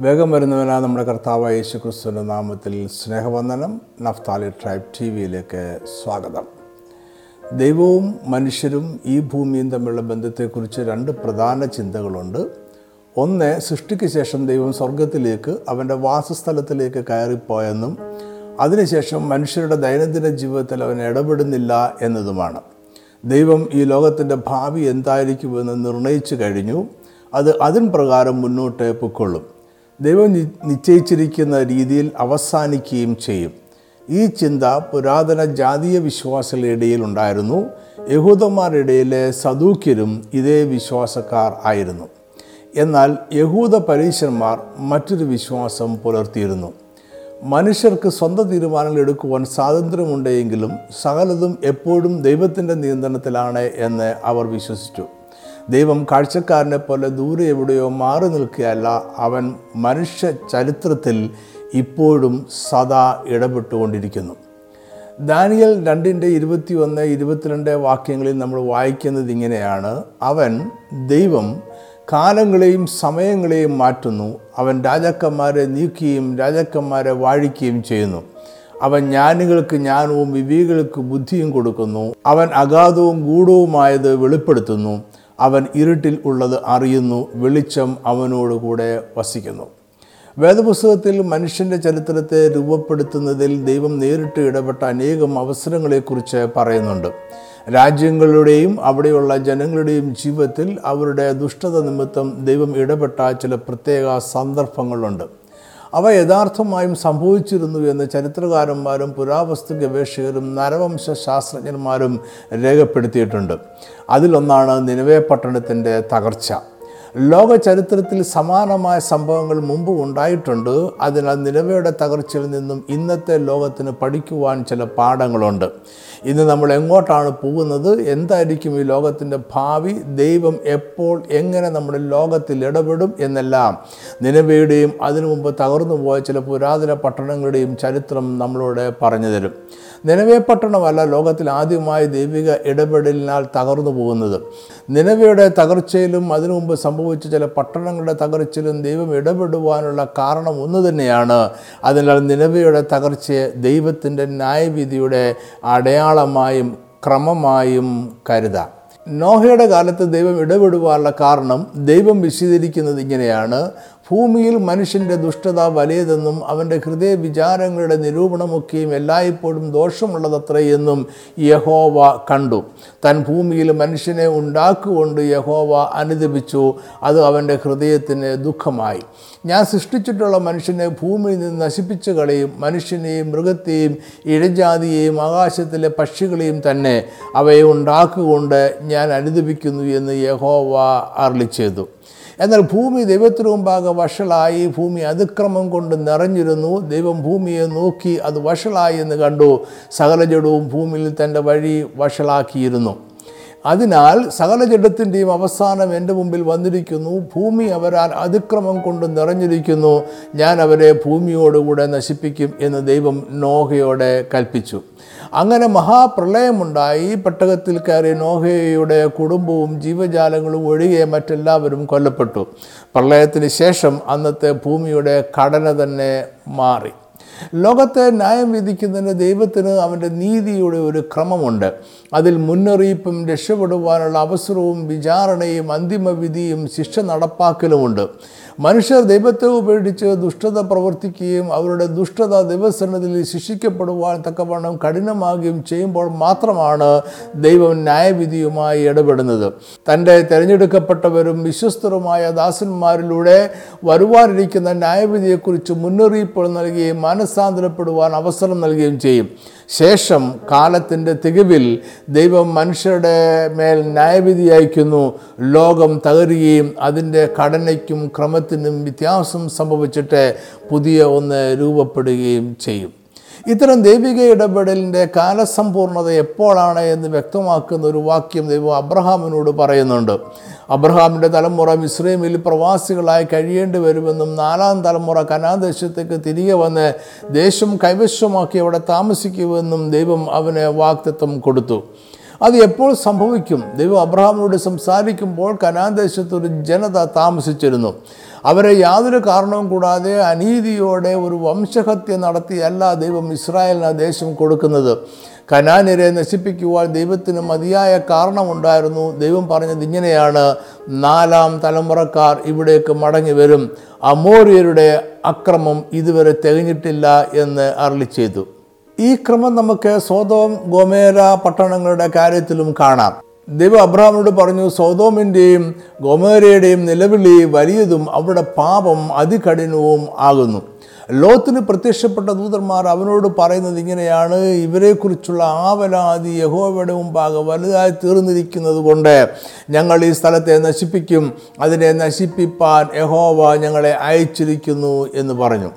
വേഗം വരുന്നവനാണ് നമ്മുടെ കർത്താവ് യേശു ക്രിസ്തുവിന്റെ നാമത്തിൽ സ്നേഹവന്ദനം. നഫ്താലി ട്രൈബ് ടി വിയിലേക്ക് സ്വാഗതം. ദൈവവും മനുഷ്യരും ഈ ഭൂമിയും തമ്മിലുള്ള ബന്ധത്തെക്കുറിച്ച് രണ്ട് പ്രധാന ചിന്തകളുണ്ട്. ഒന്ന് സൃഷ്ടിക്ക് ശേഷം ദൈവം സ്വർഗത്തിലേക്ക് അവന്റെ വാസസ്ഥലത്തിലേക്ക് കയറിപ്പോയെന്നും അതിനുശേഷം മനുഷ്യരുടെ ദൈനംദിന ജീവിതത്തിൽ അവൻ ഇടപെടുന്നില്ല എന്നതുമാണ്. ദൈവം ഈ ലോകത്തിന്റെ ഭാവി എന്തായിരിക്കുമെന്ന് നിർണയിച്ചു കഴിഞ്ഞു. അത് അതിൻ പ്രകാരം മുന്നോട്ട് പൊക്കൊള്ളും ദൈവം നിശ്ചയിച്ചിരിക്കുന്ന രീതിയിൽ അവസാനിക്കുകയും ചെയ്യും. ഈ ചിന്ത പുരാതന ജാതീയ വിശ്വാസികളുടെ ഇടയിൽ ഉണ്ടായിരുന്നു. യഹൂദന്മാരുടെ ഇടയിലെ സദൂക്യരും ഇതേ വിശ്വാസക്കാർ ആയിരുന്നു. എന്നാൽ യഹൂദ പരീശന്മാർ മറ്റൊരു വിശ്വാസം പുലർത്തിയിരുന്നു. മനുഷ്യർക്ക് സ്വന്തം തീരുമാനങ്ങൾ എടുക്കുവാൻ സ്വാതന്ത്ര്യമുണ്ടെങ്കിലും സകലതും എപ്പോഴും ദൈവത്തിന്റെ നിയന്ത്രണത്തിലാണ് എന്ന് അവർ വിശ്വസിച്ചു. ദൈവം കാഴ്ചക്കാരനെ പോലെ ദൂരെ എവിടെയോ മാറി നിൽക്കുകയല്ല അവൻ മനുഷ്യ ചരിത്രത്തിൽ ഇപ്പോഴും സദാ ഇടപെട്ടുകൊണ്ടിരിക്കുന്നു. ദാനിയൽ രണ്ടിന്റെ ഇരുപത്തി ഒന്ന് ഇരുപത്തിരണ്ട് വാക്യങ്ങളിൽ നമ്മൾ വായിക്കുന്നത് ഇങ്ങനെയാണ്. അവൻ ദൈവം കാലങ്ങളെയും സമയങ്ങളെയും മാറ്റുന്നു. അവൻ രാജാക്കന്മാരെ നീക്കുകയും രാജാക്കന്മാരെ വാഴിക്കുകയും ചെയ്യുന്നു. അവൻ ജ്ഞാനികൾക്ക് ജ്ഞാനവും വിവേകികൾക്ക് ബുദ്ധിയും കൊടുക്കുന്നു. അവൻ അഗാധവും ഗൂഢവുമായത് വെളിപ്പെടുത്തുന്നു. അവൻ ഇരുട്ടിൽ ഉള്ളത് അറിയുന്നു വെളിച്ചം അവനോടുകൂടെ വസിക്കുന്നു. വേദപുസ്തകത്തിൽ മനുഷ്യന്റെ ചരിത്രത്തെ രൂപപ്പെടുത്തുന്നതിൽ ദൈവം നേരിട്ട് ഇടപെട്ട അനേകം അവസരങ്ങളെക്കുറിച്ച് പറയുന്നുണ്ട്. രാജ്യങ്ങളുടെയും അവിടെയുള്ള ജനങ്ങളുടെയും ജീവിതത്തിൽ അവരുടെ ദുഷ്ടത നിമിത്തം ദൈവം ഇടപെട്ട ചില പ്രത്യേക സന്ദർഭങ്ങളുണ്ട്. അവ യഥാർത്ഥമായും സംഭവിച്ചിരുന്നു എന്ന് ചരിത്രകാരന്മാരും പുരാവസ്തു ഗവേഷകരും നരവംശ ശാസ്ത്രജ്ഞന്മാരും രേഖപ്പെടുത്തിയിട്ടുണ്ട്. അതിലൊന്നാണ് നിലവേ പട്ടണത്തിന്റെ തകർച്ച. ലോക ചരിത്രത്തിൽ സമാനമായ സംഭവങ്ങൾ മുമ്പ് ഉണ്ടായിട്ടുണ്ട്. അതിനാൽ നിലവയുടെ തകർച്ചയിൽ നിന്നും ഇന്നത്തെ ലോകത്തിന് പഠിക്കുവാൻ ചില പാഠങ്ങളുണ്ട്. ഇന്ന് നമ്മൾ എങ്ങോട്ടാണ് പോകുന്നത്? എന്തായിരിക്കും ഈ ലോകത്തിന്റെ ഭാവി? ദൈവം എപ്പോൾ എങ്ങനെ നമ്മുടെ ലോകത്തിൽ ഇടപെടും എന്നെല്ലാം നിലവയുടെയും അതിനു മുമ്പ് തകർന്നു പോയ ചില പുരാതന പട്ടണങ്ങളുടെയും ചരിത്രം നമ്മളോട് പറഞ്ഞു തരും. നിലവേ പട്ടണമല്ല ലോകത്തിൽ ആദ്യമായി ദൈവിക ഇടപെടലിനാൽ തകർന്നു പോകുന്നത്. നിലവയുടെ തകർച്ചയിലും അതിനു മുമ്പ് സംഭവിച്ച ചില പട്ടണങ്ങളുടെ തകർച്ചയിലും ദൈവം ഇടപെടുവാനുള്ള കാരണം ഒന്ന് തന്നെയാണ്. അതിനാൽ നിലവിയുടെ തകർച്ചയെ ദൈവത്തിന്റെ ന്യായവിധിയുടെ അടയാളമായും ക്രമമായും കരുതാം. നോഹയുടെ കാലത്ത് ദൈവം ഇടപെടുവാനുള്ള കാരണം ദൈവം വിശദീകരിക്കുന്നത് ഇങ്ങനെയാണ്. ഭൂമിയിൽ മനുഷ്യന്റെ ദുഷ്ടത വലിയതെന്നും അവന്റെ ഹൃദയ വിചാരങ്ങളുടെ നിരൂപണമൊക്കെയും എല്ലായ്പ്പോഴും ദോഷമുള്ളതത്രയെന്നും യഹോവ കണ്ടു. തൻ ഭൂമിയിൽ മനുഷ്യനെ ഉണ്ടാക്കുകൊണ്ട് യഹോവ അനുദപിച്ചു. അത് അവന്റെ ഹൃദയത്തിന് ദുഃഖമായി. ഞാൻ സൃഷ്ടിച്ചിട്ടുള്ള മനുഷ്യനെ ഭൂമിയിൽ നിന്ന് നശിപ്പിച്ചു കളയും. മനുഷ്യനെയും മൃഗത്തെയും ഇഴജാതിയെയും ആകാശത്തിലെ പക്ഷികളെയും തന്നെ അവയെ ഉണ്ടാക്കുകൊണ്ട് ഞാൻ അനുദപിക്കുന്നു എന്ന് യഹോവ അരളി ചെയ്തു എന്നാൽ ഭൂമി ദൈവത്തിനു മുമ്പാകെ വഷളായി ഭൂമി അതിക്രമം കൊണ്ട് നിറഞ്ഞിരുന്നു. ദൈവം ഭൂമിയെ നോക്കി അത് വഷളായി എന്ന് കണ്ടു. സകല ജഡവും ഭൂമിയിൽ തന്റെ വഴി വഷളാക്കിയിരുന്നു. അതിനാൽ സകല ജഡത്തിന്റെയും അവസാനം എന്റെ മുമ്പിൽ വന്നിരിക്കുന്നു. ഭൂമി അവരാൽ അതിക്രമം കൊണ്ട് നിറഞ്ഞിരിക്കുന്നു. ഞാൻ അവരെ ഭൂമിയോടുകൂടെ നശിപ്പിക്കും എന്ന് ദൈവം നോഹയോടെ കൽപ്പിച്ചു. അങ്ങനെ മഹാപ്രളയമുണ്ടായി. പെട്ടകത്തിൽ കയറി നോഹയുടെ കുടുംബവും ജീവജാലങ്ങളും ഒഴികെ മറ്റെല്ലാവരും കൊല്ലപ്പെട്ടു. പ്രളയത്തിന് ശേഷം അന്നത്തെ ഭൂമിയുടെ ഘടന തന്നെ മാറി. ലോകത്തെ ന്യായം വിധിക്കുന്നതിന് ദൈവത്തിന് അവന്റെ നീതിയുടെ ഒരു ക്രമമുണ്ട്. അതിൽ മുന്നറിയിപ്പും രക്ഷപ്പെടുവാനുള്ള അവസരവും വിചാരണയും അന്തിമവിധിയും ശിക്ഷ നടപ്പാക്കലുമുണ്ട്. മനുഷ്യർ ദൈവത്തെ ഉപേക്ഷിച്ച് ദുഷ്ടത പ്രവർത്തിക്കുകയും അവരുടെ ദുഷ്ടത ദൈവസന്നതിൽ ശിക്ഷിക്കപ്പെടുവാൻ തക്കവണ്ണം കഠിനമാകുകയും ചെയ്യുമ്പോൾ മാത്രമാണ് ദൈവം ന്യായവിധിയുമായി ഇടപെടുന്നത്. തന്റെ തിരഞ്ഞെടുക്കപ്പെട്ടവരും വിശ്വസ്തരുമായ ദാസന്മാരിലൂടെ വരുവാനിരിക്കുന്ന ന്യായവിധിയെക്കുറിച്ച് മുന്നറിയിപ്പുകൾ നൽകുകയും മാനസാന്തരപ്പെടുവാൻ അവസരം നൽകുകയും ചെയ്യും. ശേഷം കാലത്തിന്റെ തികവിൽ ദൈവം മനുഷ്യരുടെ മേൽ ന്യായവിധി അയക്കുന്നു ലോകം തകരുകയും അതിന്റെ ഘടനയ്ക്കും ക്രമത്തിനും വ്യത്യാസം സംഭവിച്ചിട്ട് പുതിയ ഒന്ന് രൂപപ്പെടുകയും ചെയ്യും. ഇത്തരം ദൈവിക ഇടപെടലിന്റെ കാലസമ്പൂർണത എപ്പോഴാണ് എന്ന് വ്യക്തമാക്കുന്ന ഒരു വാക്യം ദൈവം അബ്രഹാമിനോട് പറയുന്നുണ്ട്. അബ്രഹാമിന്റെ തലമുറ ഇസ്രയേമിൽ പ്രവാസികളായി കഴിയേണ്ടി വരുമെന്നും നാലാം തലമുറ കനാദേശത്തേക്ക് തിരികെ വന്ന് ദേശം കൈവശമാക്കി അവിടെ താമസിക്കുമെന്നും ദൈവം അവന് വാക്തത്വം കൊടുത്തു. അത് എപ്പോൾ സംഭവിക്കും? ദൈവം അബ്രഹാമിനോട് സംസാരിക്കുമ്പോൾ കനാൻ ദേശത്ത് ജനത താമസിച്ചിരുന്നു. അവരെ യാതൊരു കാരണവും കൂടാതെ അനീതിയോടെ ഒരു വംശഹത്യ നടത്തിയല്ല ദൈവം ഇസ്രായേലിന് ദേശം കൊടുക്കുന്നത്. കനാനിരെ നശിപ്പിക്കുവാൻ ദൈവത്തിന് മതിയായ കാരണമുണ്ടായിരുന്നു. ദൈവം പറഞ്ഞത് ഇങ്ങനെയാണ്. നാലാം തലമുറക്കാർ ഇവിടേക്ക് മടങ്ങി വരും. അമോര്യരുടെ അക്രമം ഇതുവരെ തികഞ്ഞിട്ടില്ല എന്ന് അരളി ചെയ്തു. ഈ ക്രമം നമുക്ക് സോതോം ഗോമേര പട്ടണങ്ങളുടെ കാര്യത്തിലും കാണാം. ദൈവ അബ്രഹാമിനോട് പറഞ്ഞു സോതോമിന്റെയും ഗോമേരയുടെയും നിലവിളി വലിയതും അവരുടെ പാപം അതികഠിനവും ആകുന്നു. ലോത്തിന് പ്രത്യക്ഷപ്പെട്ട ദൂതന്മാർ അവനോട് പറയുന്നത് ഇങ്ങനെയാണ്. ഇവരെക്കുറിച്ചുള്ള ആവലാതി യഹോവയുടെ മുമ്പാകെ വലുതായി തീർന്നിരിക്കുന്നത് കൊണ്ട് ഞങ്ങൾ ഈ സ്ഥലത്തെ നശിപ്പിക്കും. അതിനെ നശിപ്പിപ്പാൻ യഹോവ ഞങ്ങളെ അയച്ചിരിക്കുന്നു എന്ന് പറഞ്ഞു.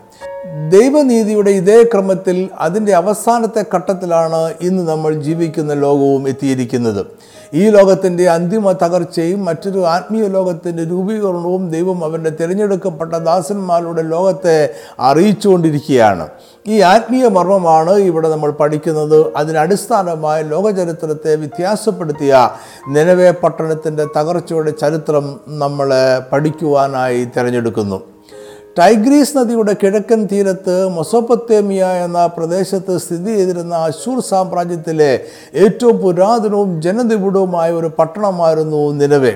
ദൈവനീതിയുടെ ഇതേ ക്രമത്തിൽ അതിന്റെ അവസാനത്തെ ഘട്ടത്തിലാണ് ഇന്ന് നമ്മൾ ജീവിക്കുന്ന ലോകവും എത്തിയിരിക്കുന്നത്. ഈ ലോകത്തിന്റെ അന്തിമ തകർച്ചയും മറ്റൊരു ആത്മീയ ലോകത്തിന്റെ രൂപീകരണവും ദൈവം അവന്റെ തിരഞ്ഞെടുക്കപ്പെട്ട ദാസന്മാരുടെ ലോകത്തെ അറിയിച്ചുകൊണ്ടിരിക്കുകയാണ്. ഈ ആത്മീയ മർമ്മമാണ് ഇവിടെ നമ്മൾ പഠിക്കുന്നത്. അതിനടിസ്ഥാനമായ ലോകചരിത്രത്തെ വ്യത്യാസപ്പെടുത്തിയ നിലവേ പട്ടണത്തിന്റെ തകർച്ചയുടെ ചരിത്രം നമ്മളെ പഠിക്കുവാനായി തിരഞ്ഞെടുക്കുന്നു. ടൈഗ്രീസ് നദിയുടെ കിഴക്കൻ തീരത്ത് മൊസോപ്പത്തേമിയ എന്ന പ്രദേശത്ത് സ്ഥിതി ചെയ്തിരുന്ന അശൂർ സാമ്രാജ്യത്തിലെ ഏറ്റവും പുരാതനവും ജനനിബിഡവുമായ ഒരു പട്ടണമായിരുന്നു നിലവേ.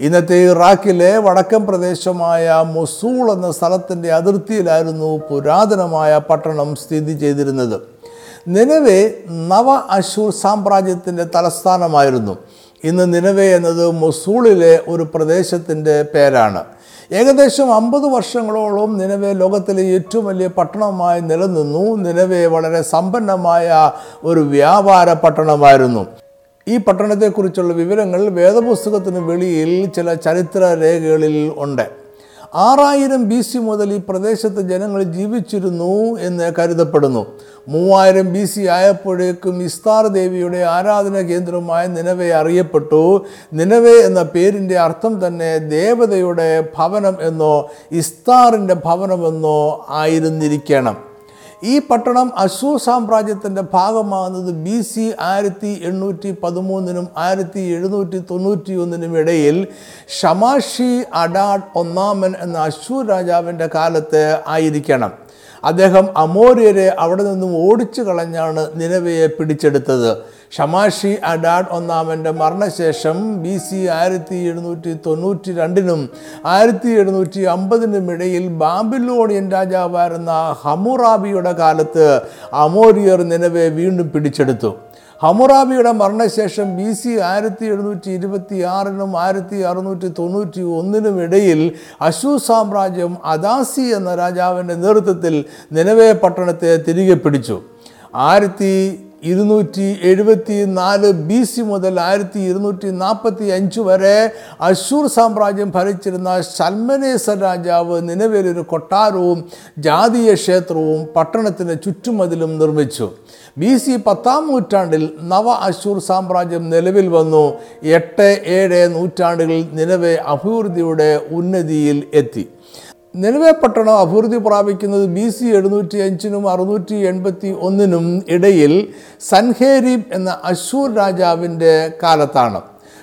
ഇന്നത്തെ ഇറാഖിലെ വടക്കൻ പ്രദേശമായ മൊസൂൾ എന്ന സ്ഥലത്തിന്റെ അതിർത്തിയിലായിരുന്നു പുരാതനമായ പട്ടണം സ്ഥിതി ചെയ്തിരുന്നത്. നിലവെ നവ അശൂർ സാമ്രാജ്യത്തിന്റെ തലസ്ഥാനമായിരുന്നു. ഇന്ന് നിലവെ എന്നത് മൊസൂളിലെ ഒരു പ്രദേശത്തിന്റെ പേരാണ്. ഏകദേശം അമ്പത് വർഷങ്ങളോളം നിലവെ ലോകത്തിലെ ഏറ്റവും വലിയ പട്ടണമായി നിലനിന്നു. നിലവെ വളരെ സമ്പന്നമായ ഒരു വ്യാപാര പട്ടണമായിരുന്നു. ഈ പട്ടണത്തെക്കുറിച്ചുള്ള വിവരങ്ങൾ വേദപുസ്തകത്തിന് വെളിയിൽ ചില ചരിത്ര രേഖകളിൽ ഉണ്ട്. ആറായിരം ബി സി മുതൽ ഈ പ്രദേശത്ത് ജനങ്ങൾ ജീവിച്ചിരുന്നു എന്ന് കരുതപ്പെടുന്നു. മൂവായിരം ബി സി ആയപ്പോഴേക്കും ഇസ്താർ ദേവിയുടെ ആരാധന കേന്ദ്രമായ നിലവെ അറിയപ്പെട്ടു. നിലവെ എന്ന പേരിന്റെ അർത്ഥം തന്നെ ദേവതയുടെ ഭവനം എന്നോ ഇസ്താറിന്റെ ഭവനമെന്നോ ആയിരുന്നിരിക്കണം. ഈ പട്ടണം അശൂർ സാമ്രാജ്യത്തിന്റെ ഭാഗമാകുന്നത് ബി സി ആയിരത്തി എണ്ണൂറ്റി പതിമൂന്നിനും ആയിരത്തി എഴുന്നൂറ്റി തൊണ്ണൂറ്റി ഒന്നിനും ഇടയിൽ ഷമാഷി അഡാഡ് ഒന്നാമൻ എന്ന അശൂർ രാജാവിന്റെ കാലത്ത് ആയിരിക്കണം. അദ്ദേഹം അമോര്യരെ അവിടെ നിന്നും ഓടിച്ചു കളഞ്ഞാണ് നിലവയെ പിടിച്ചെടുത്തത്. ഷമാഷി അഡാഡ് ഒന്നാമന്റെ മരണശേഷം ബി സി ആയിരത്തി എഴുന്നൂറ്റി തൊണ്ണൂറ്റി രണ്ടിനും ആയിരത്തി എഴുന്നൂറ്റി അമ്പതിനും ഇടയിൽ ബാബിലോണിയൻ രാജാവായിരുന്ന ഹമുറാബിയുടെ കാലത്ത് അമോരിയർ നിലവെ വീണ്ടും പിടിച്ചെടുത്തു. ഹമുറാബിയുടെ മരണശേഷം ബി സി ആയിരത്തി എഴുന്നൂറ്റി ഇരുപത്തി ആറിനും ആയിരത്തി അറുന്നൂറ്റി തൊണ്ണൂറ്റി ഒന്നിനും ഇടയിൽ അശു സാമ്രാജ്യം അദാസി എന്ന രാജാവിന്റെ നേതൃത്വത്തിൽ നിലവേ പട്ടണത്തെ തിരികെ പിടിച്ചു. ആയിരത്തി ഇരുന്നൂറ്റി എഴുപത്തി നാല് ബി സി മുതൽ ആയിരത്തി ഇരുന്നൂറ്റി നാൽപ്പത്തി അഞ്ച് വരെ അശൂർ സാമ്രാജ്യം ഭരിച്ചിരുന്ന ശൽമനേസ രാജാവ് നിലവിലൊരു കൊട്ടാരവും ജാതീയ ക്ഷേത്രവും പട്ടണത്തിന് ചുറ്റുമതിലും നിർമ്മിച്ചു. ബി സി പത്താം നൂറ്റാണ്ടിൽ നവ അശൂർ സാമ്രാജ്യം നിലവിൽ വന്നു. എട്ട് ഏഴ് നൂറ്റാണ്ടുകളിൽ നിലവെ അഭിവൃദ്ധിയുടെ ഉന്നതിയിൽ എത്തി. നിലവെ പട്ടണം അഭിവൃദ്ധി പ്രാപിക്കുന്നത് ബി സി എഴുന്നൂറ്റി അഞ്ചിനും അറുന്നൂറ്റി എൺപത്തി ഒന്നിനും ഇടയിൽ സൻഹേരീബ് എന്ന അശൂർ രാജാവിന്റെ കാലത്താണ്.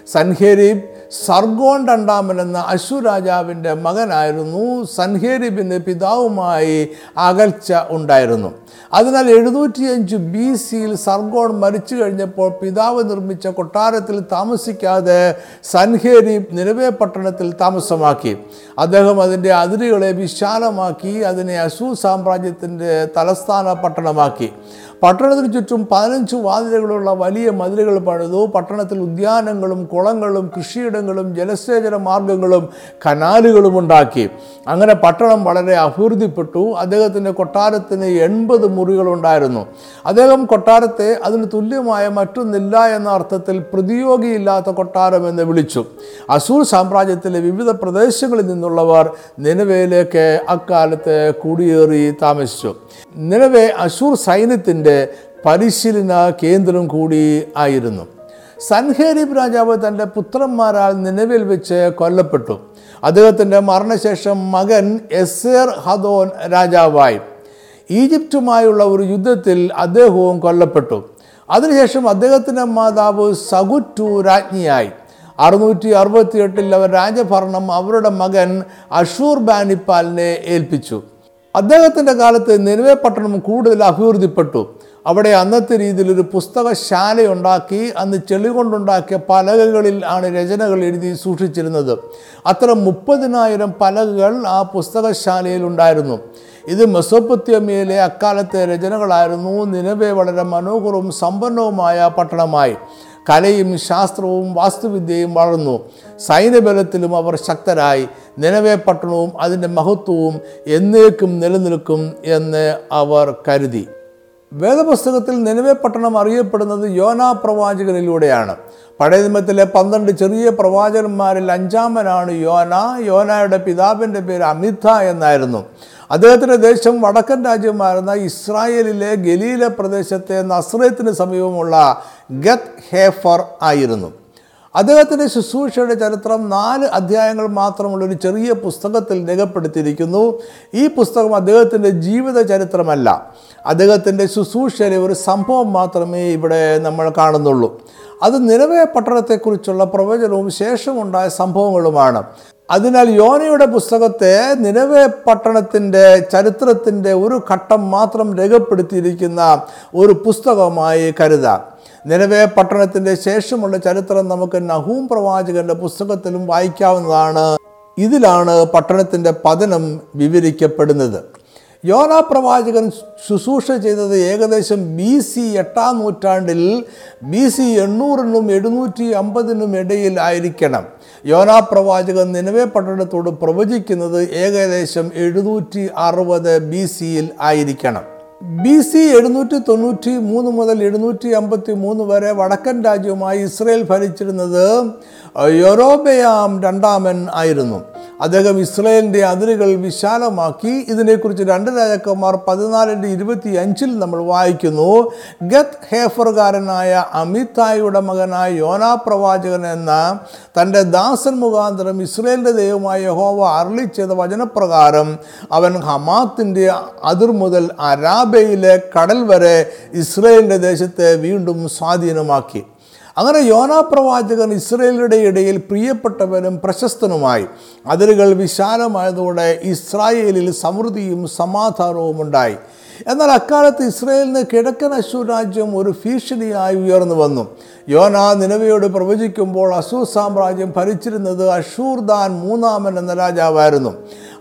സൻഹേരീബ് സർഗോൺ രണ്ടാമൻ എന്ന അശൂർ രാജാവിന്റെ മകനായിരുന്നു. സൻഹേരിബിന്റെ പിതാവുമായി അകൽച്ച ഉണ്ടായിരുന്നു. അതിനാൽ എഴുന്നൂറ്റിയഞ്ച് ബി സിയിൽ സർഗോൺ മരിച്ചു കഴിഞ്ഞപ്പോൾ പിതാവ് നിർമ്മിച്ച കൊട്ടാരത്തിൽ താമസിക്കാതെ സൻഹേരിബ് നിലവേ പട്ടണത്തിൽ താമസമാക്കി. അദ്ദേഹം അതിന്റെ അതിരുകളെ വിശാലമാക്കി അതിനെ അശു സാമ്രാജ്യത്തിന്റെ തലസ്ഥാന പട്ടണമാക്കി. പട്ടണത്തിന് ചുറ്റും പതിനഞ്ച് വാതിലുകളുള്ള വലിയ മതിലുകൾ പണിതു. പട്ടണത്തിൽ ഉദ്യാനങ്ങളും കുളങ്ങളും കൃഷിയിടങ്ങളും ജലസേചന മാർഗങ്ങളും കനാലുകളും ഉണ്ടാക്കി. അങ്ങനെ പട്ടണം വളരെ അഭിവൃദ്ധിപ്പെട്ടു. അദ്ദേഹത്തിന്റെ കൊട്ടാരത്തിന് എൺപത് മുറികളുണ്ടായിരുന്നു. അദ്ദേഹം കൊട്ടാരത്തെ അതിന് തുല്യമായ മറ്റൊന്നില്ല എന്ന അർത്ഥത്തിൽ പ്രതിയോഗിയില്ലാത്ത കൊട്ടാരം എന്ന് വിളിച്ചു. അസൂർ സാമ്രാജ്യത്തിലെ വിവിധ പ്രദേശങ്ങളിൽ നിന്നുള്ളവർ നിലവയിലേക്ക് അക്കാലത്ത് കുടിയേറി താമസിച്ചു. നിലവെ അസൂർ സൈന്യത്തിന്റെ പരിശീലന കേന്ദ്രം കൂടി ആയിരുന്നു. സൻഹേരിബ് രാജാവ് തന്റെ പുത്രന്മാരാൽ നിലവിൽ വെച്ച് കൊല്ലപ്പെട്ടു. അദ്ദേഹത്തിന്റെ മരണശേഷം മകൻ എസേർ ഹദോൻ രാജാവായി. ഈജിപ്തുമായുള്ള ഒരു യുദ്ധത്തിൽ അദ്ദേഹവും കൊല്ലപ്പെട്ടു. അതിനുശേഷം അദ്ദേഹത്തിന്റെ മാതാവ് സഗുറ്റു രാജ്ഞിയായി. അറുന്നൂറ്റി അറുപത്തി എട്ടിൽ അവർ രാജഭരണം അവരുടെ മകൻ അഷൂർ ബാനിപ്പാലിനെ ഏൽപ്പിച്ചു. അദ്ദേഹത്തിന്റെ കാലത്ത് നിലവേ പട്ടണം കൂടുതൽ അഭിവൃദ്ധിപ്പെട്ടു. അവിടെ അന്നത്തെ രീതിയിൽ ഒരു പുസ്തകശാലയുണ്ടാക്കി അന്ന് ചെളി കൊണ്ടുണ്ടാക്കിയ പലകകളിൽ ആണ് രചനകൾ എഴുതി സൂക്ഷിച്ചിരുന്നത്. അത്ര മുപ്പതിനായിരം പലകകൾ ആ പുസ്തകശാലയിൽ ഉണ്ടായിരുന്നു. ഇത് മെസോപ്പൊത്യമയിലെ അക്കാലത്തെ രചനകളായിരുന്നു. നിലവെ വളരെ മനോഹരവും സമ്പന്നവുമായ പട്ടണമായി. കലയും ശാസ്ത്രവും വാസ്തുവിദ്യയും വളർന്നു. സൈന്യബലത്തിലും അവർ ശക്തരായി. നിലവേ പട്ടണവും അതിന്റെ മഹത്വവും എന്നേക്കും നിലനിൽക്കും എന്ന് അവർ കരുതി. വേദപുസ്തകത്തിൽ നിലവേ പട്ടണം അറിയപ്പെടുന്നത് യോനാ പ്രവാചകനിലൂടെയാണ്. പഴയ നിയമത്തിലെ പന്ത്രണ്ട് ചെറിയ പ്രവാചകന്മാരിൽ അഞ്ചാമനാണ് യോന. യോനയുടെ പിതാവിന്റെ പേര് അമിത എന്നായിരുന്നു. അദ്ദേഹത്തിന്റെ ദേശം വടക്കൻ രാജ്യമായിരുന്ന ഇസ്രായേലിലെ ഗലീല പ്രദേശത്തെ നസ്രത്തിന് സമീപമുള്ള ഗത് ഹേഫർ ആയിരുന്നു. അദ്ദേഹത്തിന്റെ ശുശ്രൂഷയുടെ ചരിത്രം നാല് അധ്യായങ്ങൾ മാത്രമുള്ള ഒരു ചെറിയ പുസ്തകത്തിൽ രേഖപ്പെടുത്തിയിരിക്കുന്നു. ഈ പുസ്തകം അദ്ദേഹത്തിന്റെ ജീവിത ചരിത്രമല്ല. അദ്ദേഹത്തിന്റെ ശുശ്രൂഷയിലെ ഒരു സംഭവം മാത്രമേ ഇവിടെ നമ്മൾ കാണുന്നുള്ളൂ. അത് നിലവേ പട്ടണത്തെക്കുറിച്ചുള്ള പ്രവചനവും ശേഷമുണ്ടായ സംഭവങ്ങളുമാണ്. അതിനാൽ യോനയുടെ പുസ്തകത്തെ നിലവേ പട്ടണത്തിന്റെ ചരിത്രത്തിന്റെ ഒരു ഘട്ടം മാത്രം രേഖപ്പെടുത്തിയിരിക്കുന്ന ഒരു പുസ്തകമായി കരുതാം. നിലവേ പട്ടണത്തിന്റെ ശേഷമുള്ള ചരിത്രം നമുക്ക് നഹൂം പ്രവാചകന്റെ പുസ്തകത്തിലും വായിക്കാവുന്നതാണ്. ഇതിലാണ് പട്ടണത്തിന്റെ പതനം വിവരിക്കപ്പെടുന്നത്. യോന പ്രവാചകൻ ശുശ്രൂഷ ചെയ്തത് ഏകദേശം ബി സി എട്ടാം നൂറ്റാണ്ടിൽ ബി സി എണ്ണൂറിനും എഴുന്നൂറ്റി അമ്പതിനും ഇടയിൽ ആയിരിക്കണം. യോന പ്രവാചകൻ നിലവേ പട്ടണത്തോട് പ്രവചിക്കുന്നത് ഏകദേശം എഴുന്നൂറ്റി അറുപത് ബി സിയിൽ ആയിരിക്കണം. ബി സി എഴുന്നൂറ്റി തൊണ്ണൂറ്റി മൂന്ന് മുതൽ എഴുന്നൂറ്റി അമ്പത്തി മൂന്ന് വരെ വടക്കൻ രാജ്യവുമായി ഇസ്രയേൽ ഭരിച്ചിരുന്നത് യൊറോബയാം രണ്ടാമൻ ആയിരുന്നു. അദ്ദേഹം ഇസ്രയേലിന്റെ അതിരുകൾ വിശാലമാക്കി. ഇതിനെക്കുറിച്ച് രണ്ട് രാജാക്കന്മാർ പതിനാലിന്റെ ഇരുപത്തി അഞ്ചിൽ നമ്മൾ വായിക്കുന്നു. ഗത്ത് ഹേഫർകാരനായ അമിതായുടെ മകനായ യോനാ പ്രവാചകൻ എന്ന തന്റെ ദാസൻ മുഖാന്തരം ഇസ്രയേലിന്റെ ദൈവമായ യഹോവ അരളി വചനപ്രകാരം അവൻ ഹമാത്തിന്റെ അതിർ മുതൽ അരാബയിലെ കടൽ വരെ ഇസ്രയേലിന്റെ ദേശത്തെ വീണ്ടും സ്വാധീനമാക്കി. അങ്ങനെ യോനാ പ്രവാചകൻ ഇസ്രയേലിയുടെ ഇടയിൽ പ്രിയപ്പെട്ടവനും പ്രശസ്തനുമായി അതിരുകൾ വിശാലമായതോടെ ഇസ്രായേലിൽ സമൃദ്ധിയും സമാധാനവും ഉണ്ടായി. എന്നാൽ അക്കാലത്ത് ഇസ്രയേലിന് കിഴക്കൻ അശൂർ രാജ്യം ഒരു ഭീഷണിയായി ഉയർന്നു വന്നു. യോന നിലവയോട് പ്രവചിക്കുമ്പോൾ അശൂർ സാമ്രാജ്യം ഭരിച്ചിരുന്നത് അഷൂർ ദാൻ മൂന്നാമൻ എന്ന രാജാവായിരുന്നു.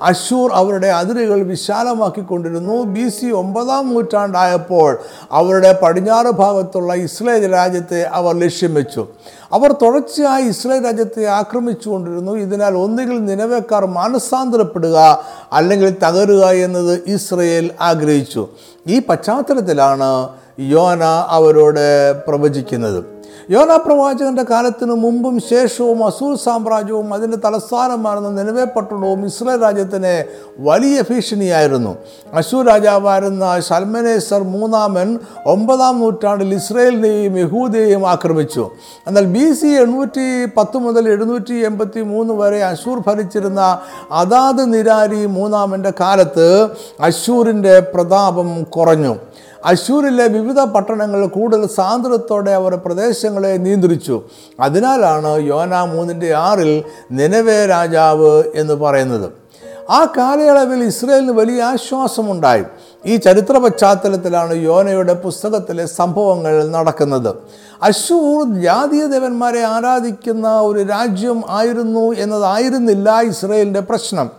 അശൂർ അവരുടെ അതിരുകൾ വിശാലമാക്കിക്കൊണ്ടിരുന്നു. ബി സി ഒമ്പതാം നൂറ്റാണ്ടായപ്പോൾ അവരുടെ പടിഞ്ഞാറ് ഭാഗത്തുള്ള ഇസ്രയേൽ രാജ്യത്തെ അവർ ലക്ഷ്യം വെച്ചു അവർ തുടർച്ചയായി ഇസ്രയേൽ രാജ്യത്തെ ആക്രമിച്ചുകൊണ്ടിരുന്നു. ഇതിനാൽ ഒന്നുകിൽ നിലവേക്കാർ മാനസാന്തരപ്പെടുക അല്ലെങ്കിൽ തകരുക എന്നത് ഇസ്രയേൽ ആഗ്രഹിച്ചു. ഈ പശ്ചാത്തലത്തിലാണ് യോന അവരോട് പ്രവചിക്കുന്നത്. യോന പ്രവാചകന്റെ കാലത്തിനു മുമ്പും ശേഷവും അസൂർ സാമ്രാജ്യവും അതിന്റെ തലസ്ഥാനമായിരുന്ന നിലവേ പട്ടണവും ഇസ്രായേൽ രാജ്യത്തിന് വലിയ ഭീഷണിയായിരുന്നു. അശൂർ രാജാവായിരുന്ന സൽമനേസർ മൂന്നാമൻ ഒമ്പതാം നൂറ്റാണ്ടിൽ ഇസ്രയേലിനെയും യഹൂദയെയും ആക്രമിച്ചു. എന്നാൽ ബി സി എണ്ണൂറ്റി പത്ത് മുതൽ എഴുന്നൂറ്റി എൺപത്തി മൂന്ന് വരെ അശൂർ ഭരിച്ചിരുന്ന അതാത് നിരാരി മൂന്നാമന്റെ കാലത്ത് അശൂരിന്റെ പ്രതാപം കുറഞ്ഞു. അശൂരിലെ വിവിധ പട്ടണങ്ങൾ കൂടുതൽ സാന്ദ്രത്തോടെ അവർ പ്രദേശങ്ങളെ നിയന്ത്രിച്ചു. അതിനാലാണ് യോന മൂന്നിന്റെ ആറിൽ നിലവേ രാജാവ് എന്ന് പറയുന്നത്. ആ കാലയളവിൽ ഇസ്രയേലിന് വലിയ ആശ്വാസമുണ്ടായി. ഈ ചരിത്ര പശ്ചാത്തലത്തിലാണ് യോനയുടെ പുസ്തകത്തിലെ സംഭവങ്ങൾ നടക്കുന്നത്. അശൂർ ജാതീയ ദേവന്മാരെ ആരാധിക്കുന്ന ഒരു രാജ്യം ആയിരുന്നു എന്നതായിരുന്നില്ല ഇസ്രയേലിന്റെ പ്രശ്നം.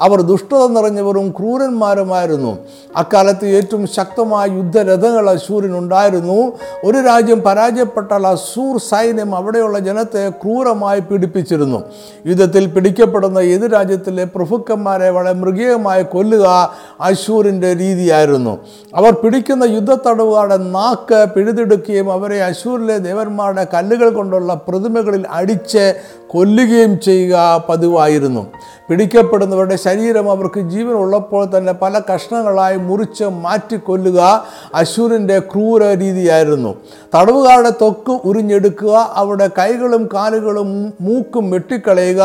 അവർ ദുഷ്ടത നിറഞ്ഞവരും ക്രൂരന്മാരുമായിരുന്നു. അക്കാലത്ത് ഏറ്റവും ശക്തമായ യുദ്ധരഥങ്ങൾ അശൂരിനുണ്ടായിരുന്നു ഒരു രാജ്യം പരാജയപ്പെട്ടാൽ അസൂർ സൈന്യം അവിടെയുള്ള ജനത്തെ ക്രൂരമായി പീഡിപ്പിച്ചിരുന്നു. യുദ്ധത്തിൽ പിടിക്കപ്പെടുന്ന എതിർ രാജ്യത്തിലെ പ്രഭുക്കന്മാരെ വളരെ മൃഗീയമായി കൊല്ലുക അശൂരിന്റെ രീതിയായിരുന്നു. അവർ പിടിക്കുന്ന യുദ്ധത്തടവുകാരുടെ നാക്ക് പിഴുതെടുക്കുകയും അവരെ അശൂരിലെ ദേവന്മാരുടെ കല്ലുകൾ കൊണ്ടുള്ള പ്രതിമകളിൽ അടിച്ച് കൊല്ലുകയും ചെയ്യുക പതിവായിരുന്നു. പിടിക്കപ്പെടുന്നവരുടെ ശരീരം അവർക്ക് ജീവൻ ഉള്ളപ്പോൾ തന്നെ പല കഷ്ണങ്ങളായി മുറിച്ച് മാറ്റിക്കൊല്ലുക അശൂരിന്റെ ക്രൂര രീതിയായിരുന്നു. തടവുകാരുടെ തൊക്ക് ഉരിഞ്ഞെടുക്കുക അവരുടെ കൈകളും കാലുകളും മൂക്കും വെട്ടിക്കളയുക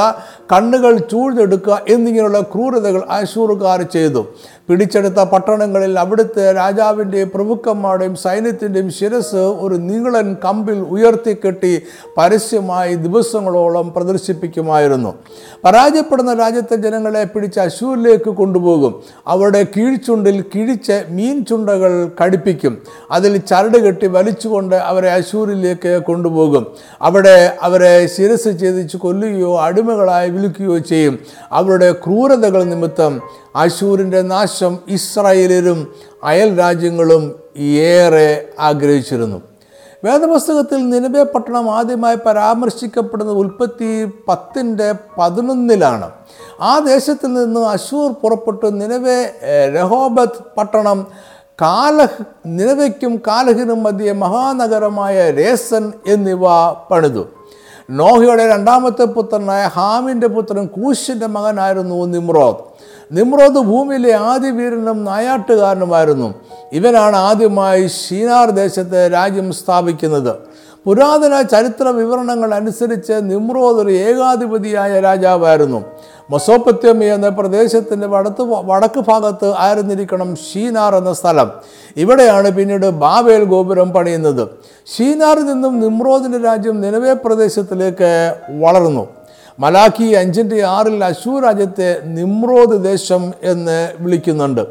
കണ്ണുകൾ ചൂഴ്ന്നെടുക്കുക എന്നിങ്ങനെയുള്ള ക്രൂരതകൾ അശൂറുകാർ ചെയ്തു. പിടിച്ചെടുത്ത പട്ടണങ്ങളിൽ അവിടുത്തെ രാജാവിന്റെയും പ്രഭുക്കന്മാരുടെയും സൈന്യത്തിന്റെയും ശിരസ് ഒരു നീളൻ കമ്പിൽ ഉയർത്തിക്കെട്ടി പരസ്യമായി ദിവസങ്ങളോളം പ്രദർശിപ്പിക്കുമായിരുന്നു. പരാജയപ്പെടുന്ന രാജ്യത്തെ ജനങ്ങളെ പിടിച്ച് അശൂരിലേക്ക് കൊണ്ടുപോകും. അവരുടെ കീഴ്ചുണ്ടിൽ കിഴിച്ച് മീൻ ചുണ്ടകൾ കടിപ്പിക്കും. അതിൽ ചരട് കെട്ടി വലിച്ചുകൊണ്ട് അവരെ അശൂരിലേക്ക് കൊണ്ടുപോകും. അവിടെ അവരെ ശിരസ് ഛേദിച്ച് കൊല്ലുകയോ അടിമകളായി വിൽക്കുകയോ ചെയ്യും. അവരുടെ ക്രൂരതകൾ നിമിത്തം അശൂരിന്റെ നാശം ഇസ്രായേലരും അയൽ രാജ്യങ്ങളും ഏറെ ആഗ്രഹിച്ചിരുന്നു. വേദപുസ്തകത്തിൽ നിലവെ പട്ടണം ആദ്യമായി പരാമർശിക്കപ്പെടുന്നത് ഉൽപ്പത്തി പത്തിന്റെ പതിനൊന്നിലാണ്. ആ ദേശത്തിൽ നിന്ന് അശൂർ പുറപ്പെട്ടു നിലവെ രഹോബത്ത് പട്ടണം കാലഹ് നിലവയ്ക്കും കാലഹിനും മധ്യേ മഹാനഗരമായ രേസൻ എന്നിവ പണിതു. നോഹയുടെ രണ്ടാമത്തെ പുത്രനായ ഹാമിന്റെ പുത്രൻ കൂശിന്റെ മകനായിരുന്നു നിമ്രോദ്. നിമ്രോദ് ഭൂമിയിലെ ആദ്യ വീരനും നായാട്ടുകാരനുമായിരുന്നു. ഇവനാണ് ആദ്യമായി ഷീനാർ ദേശത്തെ രാജ്യം സ്ഥാപിക്കുന്നത്. പുരാതന ചരിത്ര വിവരണങ്ങൾ അനുസരിച്ച് നിമ്രോദ് ഒരു ഏകാധിപതിയായ രാജാവായിരുന്നു. മൊസോപ്പത്യമി എന്ന പ്രദേശത്തിന്റെ വടത്ത് വടക്ക് ഭാഗത്ത് ആയിരുന്നിരിക്കണം ഷീനാർ എന്ന സ്ഥലം. ഇവിടെയാണ് പിന്നീട് ബാബേൽ ഗോപുരം പണിയുന്നത്. ഷീനാറിൽ നിന്നും നിമ്രോദിന്റെ രാജ്യം നിലവേ പ്രദേശത്തിലേക്ക് വളർന്നു. മലാഖി അഞ്ചിന്റെ ആറിൽ അശൂർ രാജ്യത്തെ നിമ്രോദ് ദേശം എന്ന് വിളിക്കുന്നുണ്ട്.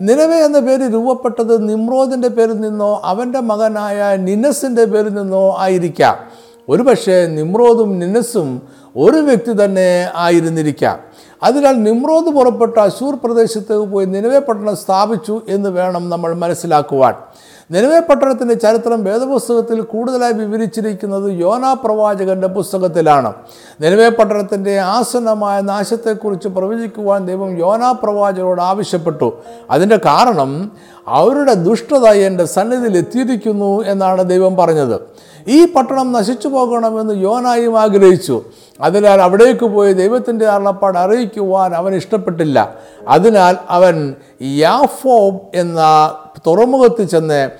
നിലവെ എന്ന പേര് രൂപപ്പെട്ടത് നിമ്രോദിന്റെ പേരിൽ നിന്നോ അവന്റെ മകനായ നിനസിന്റെ പേരിൽ നിന്നോ ആയിരിക്കാം. ഒരുപക്ഷെ നിമ്രോദും നിനസും ഒരു വ്യക്തി തന്നെ ആയിരുന്നിരിക്കാം. അതിനാൽ നിമ്രോദ് പുറപ്പെട്ട അശൂർ പ്രദേശത്തേക്ക് പോയി നിലവെ പട്ടണം സ്ഥാപിച്ചു എന്ന് വേണം നമ്മൾ മനസ്സിലാക്കുവാൻ. നിലവെ പട്ടണത്തിന്റെ ചരിത്രം വേദപുസ്തകത്തിൽ കൂടുതലായി വിവരിച്ചിരിക്കുന്നത് യോനാ പ്രവാചകന്റെ പുസ്തകത്തിലാണ്. നിലവെ പട്ടണത്തിന്റെ ആസന്നമായ നാശത്തെക്കുറിച്ച് പ്രവചിക്കുവാൻ ദൈവം യോനാ പ്രവാചകരോട് ആവശ്യപ്പെട്ടു. അതിന്റെ കാരണം അവരുടെ ദുഷ്ടത എന്റെ സന്നിധിയിൽ എത്തിയിരിക്കുന്നു എന്നാണ് ദൈവം പറഞ്ഞത്. ഈ പട്ടണം നശിച്ചു പോകണമെന്ന് യോനായും ആഗ്രഹിച്ചു. അതിനാൽ അവിടേക്ക് പോയി ദൈവത്തിന്റെ അരുളപ്പാട് അറിയിക്കുവാൻ അവൻ ഇഷ്ടപ്പെട്ടില്ല. അതിനാൽ അവൻ യാഫോബ് എന്ന തുറമുഖത്ത് ചെന്ന്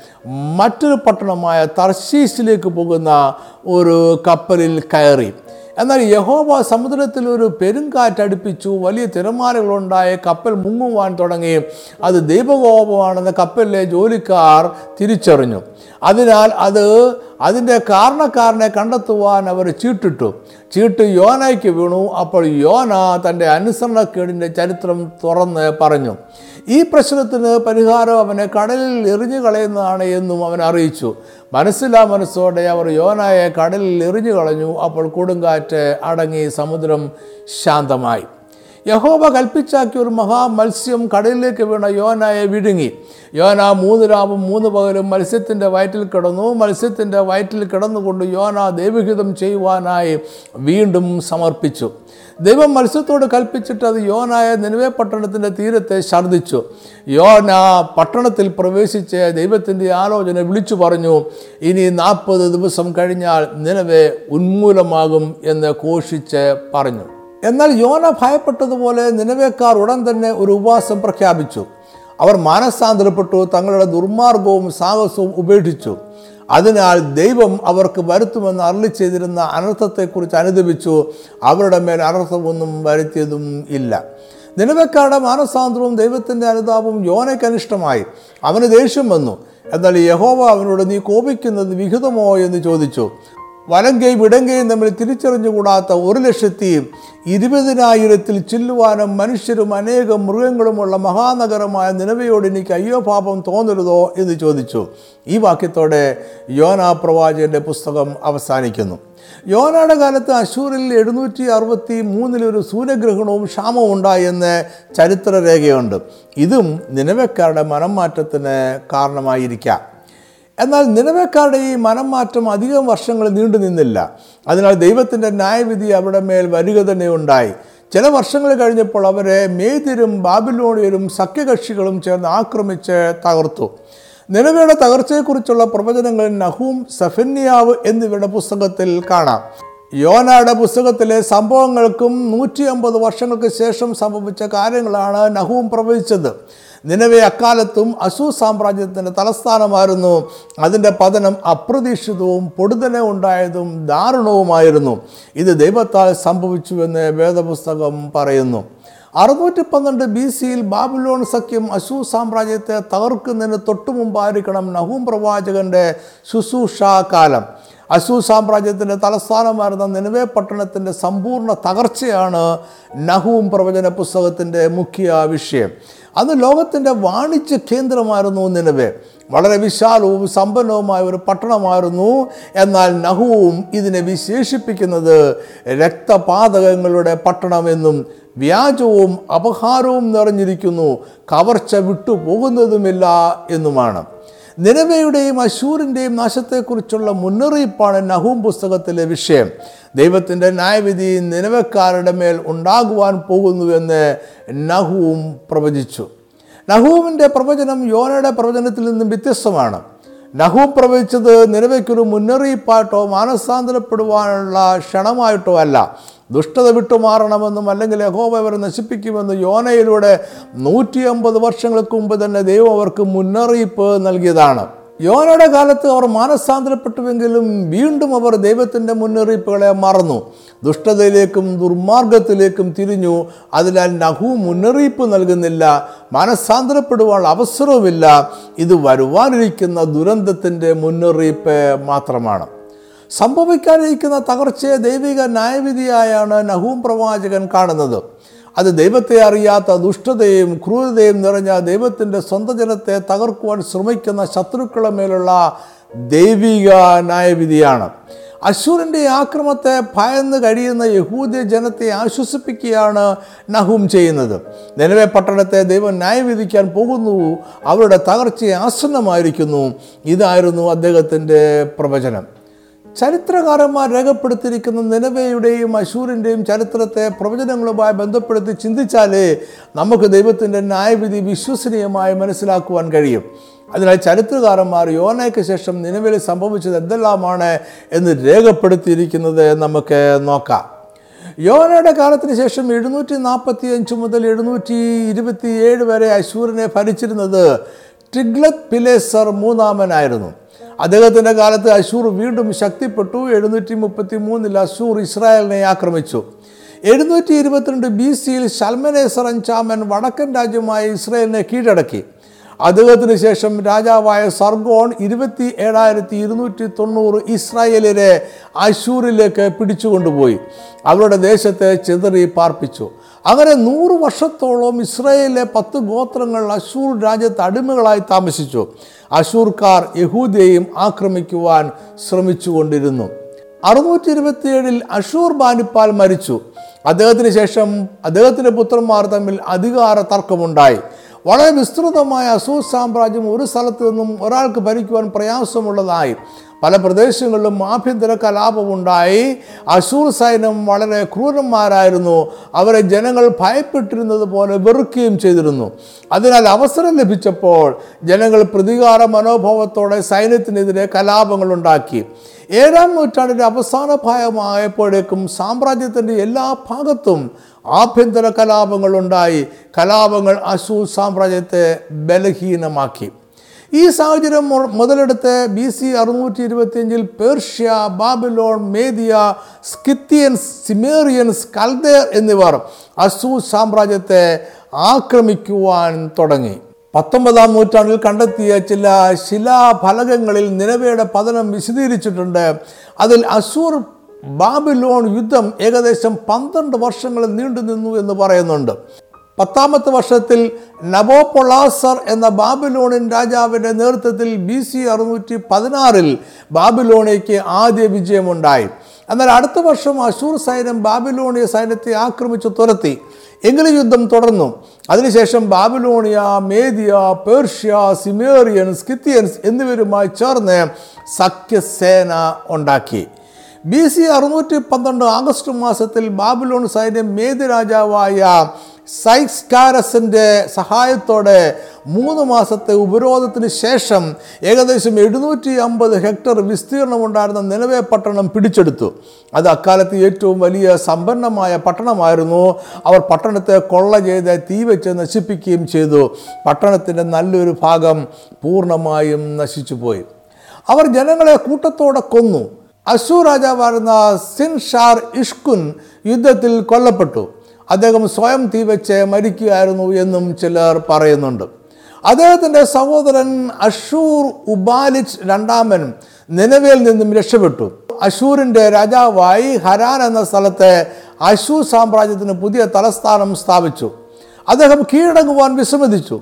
മറ്റൊരു പട്ടണമായ തർശീസിലേക്ക് പോകുന്ന ഒരു കപ്പലിൽ കയറി. എന്നാൽ യഹോബ സമുദ്രത്തിൽ ഒരു പെരുങ്കാറ്റടുപ്പിച്ചു വലിയ തിരമാലകളുണ്ടായ. കപ്പൽ മുങ്ങുവാൻ തുടങ്ങി. അത് ദൈവകോപമാണെന്ന് കപ്പലിലെ ജോലിക്കാർ തിരിച്ചറിഞ്ഞു. അതിനാൽ അത് അതിന്റെ കാരണക്കാരനെ കണ്ടെത്തുവാൻ അവർ ചീട്ടിട്ടു. ചീട്ട് യോനയ്ക്ക് വീണു. അപ്പോൾ യോന തന്റെ അനുസരണക്കേടിന്റെ ചരിത്രം തുറന്ന് പറഞ്ഞു. ഈ പ്രശ്നത്തിന് പരിഹാരം അവനെ കടലിൽ എറിഞ്ഞു കളയുന്നതാണ് എന്നും അവൻ അറിയിച്ചു. മനസ്സിലാ മനസ്സോടെ അവർ യോനയെ കടലിൽ എറിഞ്ഞു കളഞ്ഞു. അപ്പോൾ കൊടുങ്കാറ്റ് അടങ്ങി സമുദ്രം ശാന്തമായി. യഹോബ കൽപ്പിച്ചാക്കിയ ഒരു മഹാമത്സ്യം കടലിലേക്ക് വീണ യോനായെ വിഴുങ്ങി. യോന മൂന്ന് രാവും മൂന്ന് പകലും മത്സ്യത്തിന്റെ വയറ്റിൽ കിടന്നു. മത്സ്യത്തിന്റെ വയറ്റിൽ കിടന്നുകൊണ്ട് യോന ദൈവഹിതം ചെയ്യുവാനായി വീണ്ടും സമർപ്പിച്ചു. ദൈവം മത്സ്യത്തോട് കൽപ്പിച്ചിട്ട് അത് യോനായ നിലവേ പട്ടണത്തിന്റെ തീരത്തെ ഛർദ്ദിച്ചു. യോന പട്ടണത്തിൽ പ്രവേശിച്ച് ദൈവത്തിന്റെ ആലോചന വിളിച്ചു പറഞ്ഞു ഇനി നാൽപ്പത് ദിവസം കഴിഞ്ഞാൽ നിലവേ ഉന്മൂലമാകും എന്ന് ഘോഷിച്ച് പറഞ്ഞു. എന്നാൽ യോന ഭയപ്പെട്ടതുപോലെ നിലവേക്കാർ ഉടൻ തന്നെ ഒരു ഉപവാസം പ്രഖ്യാപിച്ചു. അവർ മാനസാന്തരപ്പെട്ടു തങ്ങളുടെ ദുർമാർഗവും സാഹസവും ഉപേക്ഷിച്ചു. അതിനാൽ ദൈവം അവർക്ക് വരുത്തുമെന്ന് അരളി ചെയ്തിരുന്ന അനർത്ഥത്തെക്കുറിച്ച് അനുദപിച്ചു. അവരുടെ മേൽ അനർത്ഥമൊന്നും വരുത്തിയതും ഇല്ല. നിലവക്കാരുടെ മാനസാന്തരവും ദൈവത്തിന്റെ അനുതാപവും യോനയ്ക്ക് അനിഷ്ടമായി. അവന് ദേഷ്യം വന്നു. എന്നാൽ യഹോവ അവനോട് നീ കോപിക്കുന്നത് വിഹിതമോ? എന്ന് ചോദിച്ചു. വലങ്കയും ഇടങ്കയും തമ്മിൽ തിരിച്ചറിഞ്ഞുകൂടാത്ത ഒരു ലക്ഷത്തി ഇരുപതിനായിരത്തിൽ ചില്ലുവാനും മനുഷ്യരും അനേകം മൃഗങ്ങളുമുള്ള മഹാനഗരമായ നിലവയോട് എനിക്ക് അയ്യോ പാപം തോന്നരുതോ എന്ന് ചോദിച്ചു. ഈ വാക്യത്തോടെ യോനാ പ്രവാചകന്റെ പുസ്തകം അവസാനിക്കുന്നു. യോനയുടെ കാലത്ത് അശൂറിൽ എഴുന്നൂറ്റി അറുപത്തി മൂന്നിലൊരു സൂര്യഗ്രഹണവും ക്ഷാമവും ഉണ്ടായെന്ന് ചരിത്രരേഖയുണ്ട്. ഇതും നിലവക്കാരുടെ മനംമാറ്റത്തിന് കാരണമായിരിക്കാം. എന്നാൽ നിലവേക്കാരുടെ ഈ മനംമാറ്റം അധികം വർഷങ്ങൾ നീണ്ടു നിന്നില്ല. അതിനാൽ ദൈവത്തിന്റെ ന്യായവിധി അവിടെ മേൽ വരിക തന്നെ ഉണ്ടായി. ചില വർഷങ്ങൾ കഴിഞ്ഞപ്പോൾ അവരെ മേതിരും ബാബിലോണിയരും സഖ്യകക്ഷികളും ചേർന്ന് ആക്രമിച്ച് തകർത്തു. നിലവയുടെ തകർച്ചയെക്കുറിച്ചുള്ള പ്രവചനങ്ങൾ നഹൂം സഫന്യാവ് എന്നിവരുടെ പുസ്തകത്തിൽ കാണാം. യോനയുടെ പുസ്തകത്തിലെ സംഭവങ്ങൾക്കും നൂറ്റി അമ്പത് വർഷങ്ങൾക്ക് ശേഷം സംഭവിച്ച കാര്യങ്ങളാണ് നഹൂം പ്രവചിച്ചത്. നിലവെ അക്കാലത്തും അശൂർ സാമ്രാജ്യത്തിന്റെ തലസ്ഥാനമായിരുന്നു. അതിന്റെ പതനം അപ്രതീക്ഷിതവും പൊടുതനെ ഉണ്ടായതും ദാരുണവുമായിരുന്നു. ഇത് ദൈവത്താൽ സംഭവിച്ചുവെന്ന് വേദപുസ്തകം പറയുന്നു. അറുന്നൂറ്റി പന്ത്രണ്ട് ബി സിയിൽ ബാബുലോൺ സഖ്യം അശൂ സാമ്രാജ്യത്തെ തകർക്കുന്നതിന് തൊട്ടു മുമ്പായിരിക്കണം നഹൂം പ്രവാചകന്റെ ശുശ്രൂഷാ കാലം. അശൂ സാമ്രാജ്യത്തിന്റെ തലസ്ഥാനമായിരുന്ന നിലവേ പട്ടണത്തിന്റെ സമ്പൂർണ തകർച്ചയാണ് നഹൂം പ്രവചന പുസ്തകത്തിന്റെ മുഖ്യ വിഷയം. അന്ന് ലോകത്തിന്റെ വാണിജ്യ കേന്ദ്രമായിരുന്നു നിലവേ വളരെ വിശാലവും സമ്പന്നവുമായ ഒരു പട്ടണമായിരുന്നു. എന്നാൽ നഹുവും ഇതിനെ വിശേഷിപ്പിക്കുന്നത് രക്തപാതകങ്ങളുടെ പട്ടണമെന്നും വ്യാജവും അപഹാരവും നിറഞ്ഞിരിക്കുന്നു. കവർച്ച വിട്ടുപോകുന്നതുമില്ല എന്നുമാണ്. നിലവയുടെയും അശൂറിന്റെയും നാശത്തെക്കുറിച്ചുള്ള മുന്നറിയിപ്പാണ് നഹൂം പുസ്തകത്തിലെ വിഷയം. ദൈവത്തിന്റെ ന്യായവിധി നിലവക്കാരുടെ മേൽ ഉണ്ടാകുവാൻ പോകുന്നുവെന്ന് നഹൂം പ്രവചിച്ചു. നഹൂമിന്റെ പ്രവചനം യോനയുടെ പ്രവചനത്തിൽ നിന്നും വ്യത്യസ്തമാണ്. നഹൂം പ്രവചിച്ചത് നിലവയ്ക്കൊരു മുന്നറിയിപ്പായിട്ടോ മാനസാന്തരപ്പെടുവാനുള്ള ക്ഷണമായിട്ടോ അല്ല. ദുഷ്ടത വിട്ടുമാറണമെന്നും അല്ലെങ്കിൽ യഹോബ അവരെ നശിപ്പിക്കുമെന്നും യോനയിലൂടെ നൂറ്റി അമ്പത് വർഷങ്ങൾക്ക് മുമ്പ് തന്നെ ദൈവം അവർക്ക് മുന്നറിയിപ്പ് നൽകിയതാണ്. യോനയുടെ കാലത്ത് അവർ മാനസാന്തരപ്പെട്ടുവെങ്കിലും വീണ്ടും അവർ ദൈവത്തിന്റെ മുന്നറിയിപ്പുകളെ മറന്നു. ദുഷ്ടതയിലേക്കും ദുർമാർഗത്തിലേക്കും തിരിഞ്ഞു. അതിനാൽ നഹു മുന്നറിയിപ്പ് നൽകുന്നില്ല. മാനസാന്തരപ്പെടുവാനുള്ള അവസരവുമില്ല. ഇത് വരുവാനിരിക്കുന്ന ദുരന്തത്തിന്റെ മുന്നറിയിപ്പ് മാത്രമാണ്. സംഭവിക്കാനിരിക്കുന്ന തകർച്ചയെ ദൈവിക ന്യായവിധിയായാണ് നഹൂം പ്രവാചകൻ കാണുന്നത്. അത് ദൈവത്തെ അറിയാത്ത ദുഷ്ടതയും ക്രൂരതയും നിറഞ്ഞ ദൈവത്തിന്റെ സ്വന്തം ജനത്തെ തകർക്കുവാൻ ശ്രമിക്കുന്ന ശത്രുക്കളെ മേലുള്ള ദൈവിക ന്യായവിധിയാണ്. അശൂരിന്റെ ആക്രമത്തെ ഭയന്ന് കഴിയുന്ന യഹൂദ്യ ജനത്തെ ആശ്വസിപ്പിക്കുകയാണ് നഹൂം ചെയ്യുന്നത്. നിലവെ പട്ടണത്തെ ദൈവം ന്യായവിധിക്കാൻ പോകുന്നു. അവരുടെ തകർച്ചയെ ആസന്നമായിരിക്കുന്നു. ഇതായിരുന്നു അദ്ദേഹത്തിന്റെ പ്രവചനം. ചരിത്രകാരന്മാർ രേഖപ്പെടുത്തിയിരിക്കുന്ന നിലവയുടെയും അശൂരിന്റെയും ചരിത്രത്തെ പ്രവചനങ്ങളുമായി ബന്ധപ്പെടുത്തി ചിന്തിച്ചാലേ നമുക്ക് ദൈവത്തിന്റെ ന്യായവിധി വിശ്വസനീയമായി മനസ്സിലാക്കുവാൻ കഴിയും. അതിനാൽ ചരിത്രകാരന്മാർ യോനയ്ക്ക് ശേഷം നിലവിൽ സംഭവിച്ചത് എന്തെല്ലാമാണ് എന്ന് രേഖപ്പെടുത്തിയിരിക്കുന്നത് നമുക്ക് നോക്കാം. യോനയുടെ കാലത്തിന് ശേഷം എഴുന്നൂറ്റി നാൽപ്പത്തി അഞ്ച് മുതൽ എഴുന്നൂറ്റി ഇരുപത്തി ഏഴ് വരെ അശൂരിനെ ഭരിച്ചിരുന്നത് ടിഗ്ലത് പിലേസർ മൂന്നാമനായിരുന്നു. അദ്ദേഹത്തിന്റെ കാലത്ത് അശൂർ വീണ്ടും ശക്തിപ്പെട്ടു. എഴുന്നൂറ്റി മുപ്പത്തി മൂന്നിൽ അശൂർ ഇസ്രായേലിനെ ആക്രമിച്ചു. എഴുന്നൂറ്റി ഇരുപത്തിരണ്ട് ബി സിയിൽ ശൽമനേസർ അഞ്ചാമൻ വടക്കൻ രാജ്യമായ ഇസ്രായേലിനെ കീഴടക്കി. അദ്ദേഹത്തിന് ശേഷം രാജാവായ സർഗോൺ ഇരുപത്തി ഏഴായിരത്തി ഇരുന്നൂറ്റി തൊണ്ണൂറ് ഇസ്രായേലിനെ അശൂരിലേക്ക് പിടിച്ചുകൊണ്ടുപോയി. അവരുടെ ദേശത്തെ ചിതറി പാർപ്പിച്ചു. അങ്ങനെ നൂറ് വർഷത്തോളം ഇസ്രയേലിലെ പത്ത് ഗോത്രങ്ങൾ അശൂർ രാജ്യത്ത് അടിമകളായി താമസിച്ചു. അശൂർക്കാർ യഹൂദയെയും ആക്രമിക്കുവാൻ ശ്രമിച്ചുകൊണ്ടിരുന്നു. അറുന്നൂറ്റി ഇരുപത്തിയേഴിൽ അഷൂർ ബാനിപ്പാൽ മരിച്ചു. അദ്ദേഹത്തിന് ശേഷം അദ്ദേഹത്തിന്റെ പുത്രന്മാർ തമ്മിൽ അധികാര തർക്കമുണ്ടായി വളരെ വിസ്തൃതമായ അസൂർ സാമ്രാജ്യം ഒരു സ്ഥലത്ത് നിന്നും ഒരാൾക്ക് ഭരിക്കുവാൻ പ്രയാസമുള്ളതായി. പല പ്രദേശങ്ങളിലും ആഭ്യന്തര കലാപമുണ്ടായി അസൂർ സൈന്യം വളരെ ക്രൂരന്മാരായിരുന്നു. അവരെ ജനങ്ങൾ ഭയപ്പെട്ടിരുന്നത് പോലെ വെറുക്കുകയും ചെയ്തിരുന്നു. അതിനാൽ അവസരം ലഭിച്ചപ്പോൾ ജനങ്ങൾ പ്രതികാര മനോഭാവത്തോടെ സൈന്യത്തിനെതിരെ കലാപങ്ങൾ ഉണ്ടാക്കി. ഏഴാം നൂറ്റാണ്ടിന്റെ അവസാന ഭാഗമായപ്പോഴേക്കും സാമ്രാജ്യത്തിന്റെ എല്ലാ ഭാഗത്തും ആഭ്യന്തര കലാപങ്ങളുണ്ടായി. കലാപങ്ങൾ അശൂർ സാമ്രാജ്യത്തെ ബലഹീനമാക്കി. ഈ സാഹചര്യം മുതലെടുത്ത് ബി സി അറുന്നൂറ്റി ഇരുപത്തിയഞ്ചിൽ പേർഷ്യ ബാബിലോൺ മേദിയ സ്കിത്തിയൻസ് സിമേറിയൻസ് കൽദേർ എന്നിവർ അസൂ സാമ്രാജ്യത്തെ ആക്രമിക്കുവാൻ തുടങ്ങി. പത്തൊമ്പതാം നൂറ്റാണ്ടിൽ കണ്ടെത്തിയ ചില ശിലാഫലകങ്ങളിൽ നിലവയുടെ പതനം വിശദീകരിച്ചിട്ടുണ്ട്. അതിൽ അസൂർ ബാബിലോൺ യുദ്ധം ഏകദേശം പന്ത്രണ്ട് വർഷങ്ങൾ നീണ്ടു നിന്നു എന്ന് പറയുന്നുണ്ട്. പത്താമത്തെ വർഷത്തിൽ നബോപൊളാസർ എന്ന ബാബിലോണിൻ രാജാവിന്റെ നേതൃത്വത്തിൽ ബി സി അറുന്നൂറ്റി പതിനാറിൽ ബാബിലോണയ്ക്ക് ആദ്യ വിജയമുണ്ടായി. എന്നാൽ അടുത്ത വർഷം അശൂർ സൈന്യം ബാബിലോണിയ സൈന്യത്തെ ആക്രമിച്ചു തുരത്തി. എങ്കിലും യുദ്ധം തുടർന്നു. അതിനുശേഷം ബാബിലോണിയ മേദിയ പേർഷ്യ സിമേറിയൻ സ്കിത്തിയൻസ് എന്നിവരുമായി ചേർന്ന് സഖ്യസേന ഉണ്ടാക്കി. ബി സി അറുന്നൂറ്റി പന്ത്രണ്ട് ആഗസ്റ്റ് മാസത്തിൽ ബാബിലോൺ സൈന്യം മേദി രാജാവായ സൈക്സ്കാരസിന്റെ സഹായത്തോടെ മൂന്ന് മാസത്തെ ഉപരോധത്തിന് ശേഷം ഏകദേശം എഴുന്നൂറ്റി അമ്പത് ഹെക്ടർ വിസ്തീർണമുണ്ടായിരുന്ന നിലവേ പട്ടണം പിടിച്ചെടുത്തു. അത് അക്കാലത്ത് ഏറ്റവും വലിയ സമ്പന്നമായ പട്ടണമായിരുന്നു. അവർ പട്ടണത്തെ കൊള്ള ചെയ്ത് തീ വെച്ച് നശിപ്പിക്കുകയും ചെയ്തു. പട്ടണത്തിന്റെ നല്ലൊരു ഭാഗം പൂർണമായും നശിച്ചുപോയി. അവർ ജനങ്ങളെ കൂട്ടത്തോടെ കൊന്നു. അശൂർ രാജാവായിരുന്ന സിൻഷാർ ഇഷ്കുൻ യുദ്ധത്തിൽ കൊല്ലപ്പെട്ടു. അദ്ദേഹം സ്വയം തീ വെച്ച് മരിക്കുകയായിരുന്നു എന്നും ചിലർ പറയുന്നുണ്ട്. അദ്ദേഹത്തിന്റെ സഹോദരൻ അഷൂർ ഉബാലിച്ച് രണ്ടാമൻ നിലവിൽ നിന്നും രക്ഷപ്പെട്ടു. അശൂരിന്റെ രാജാവായി ഹരാൻ എന്ന സ്ഥലത്തെ അശൂർ സാമ്രാജ്യത്തിന് പുതിയ തലസ്ഥാനം സ്ഥാപിച്ചു. അദ്ദേഹം കീഴടങ്ങുവാൻ വിസമ്മതിച്ചു.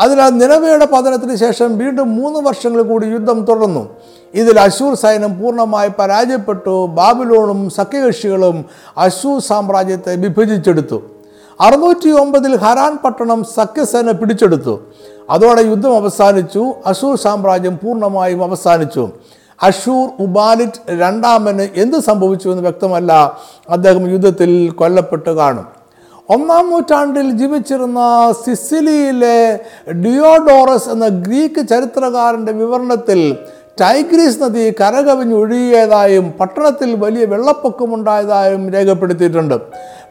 അതിനാൽ നിലവയുടെ പതനത്തിന് ശേഷം വീണ്ടും മൂന്ന് വർഷങ്ങൾ കൂടി യുദ്ധം തുടർന്നു. ഇതിൽ അശൂർ സൈന്യം പൂർണമായി പരാജയപ്പെട്ടു. ബാബിലോണും സഖ്യകക്ഷികളും അശൂർ സാമ്രാജ്യത്തെ വിഭജിച്ചെടുത്തു. അറുന്നൂറ്റി ഒമ്പതിൽ ഹരാൻ പട്ടണം സഖ്യസേന പിടിച്ചെടുത്തു. അതോടെ യുദ്ധം അവസാനിച്ചു. അശൂർ സാമ്രാജ്യം പൂർണമായും അവസാനിച്ചു. അഷൂർ ഉബാലിറ്റ് രണ്ടാമന് എന്ത് സംഭവിച്ചു എന്ന് വ്യക്തമല്ല. അദ്ദേഹം യുദ്ധത്തിൽ കൊല്ലപ്പെട്ട് കാണും. ഒന്നാം നൂറ്റാണ്ടിൽ ജീവിച്ചിരുന്ന സിസിലിയിലെ ഡിയോഡോറസ് എന്ന ഗ്രീക്ക് ചരിത്രകാരന്റെ വിവരണത്തിൽ ടൈഗ്രീസ് നദി കരകവിഞ്ഞൊഴുകിയതായും പട്ടണത്തിൽ വലിയ വെള്ളപ്പൊക്കമുണ്ടായതായും രേഖപ്പെടുത്തിയിട്ടുണ്ട്.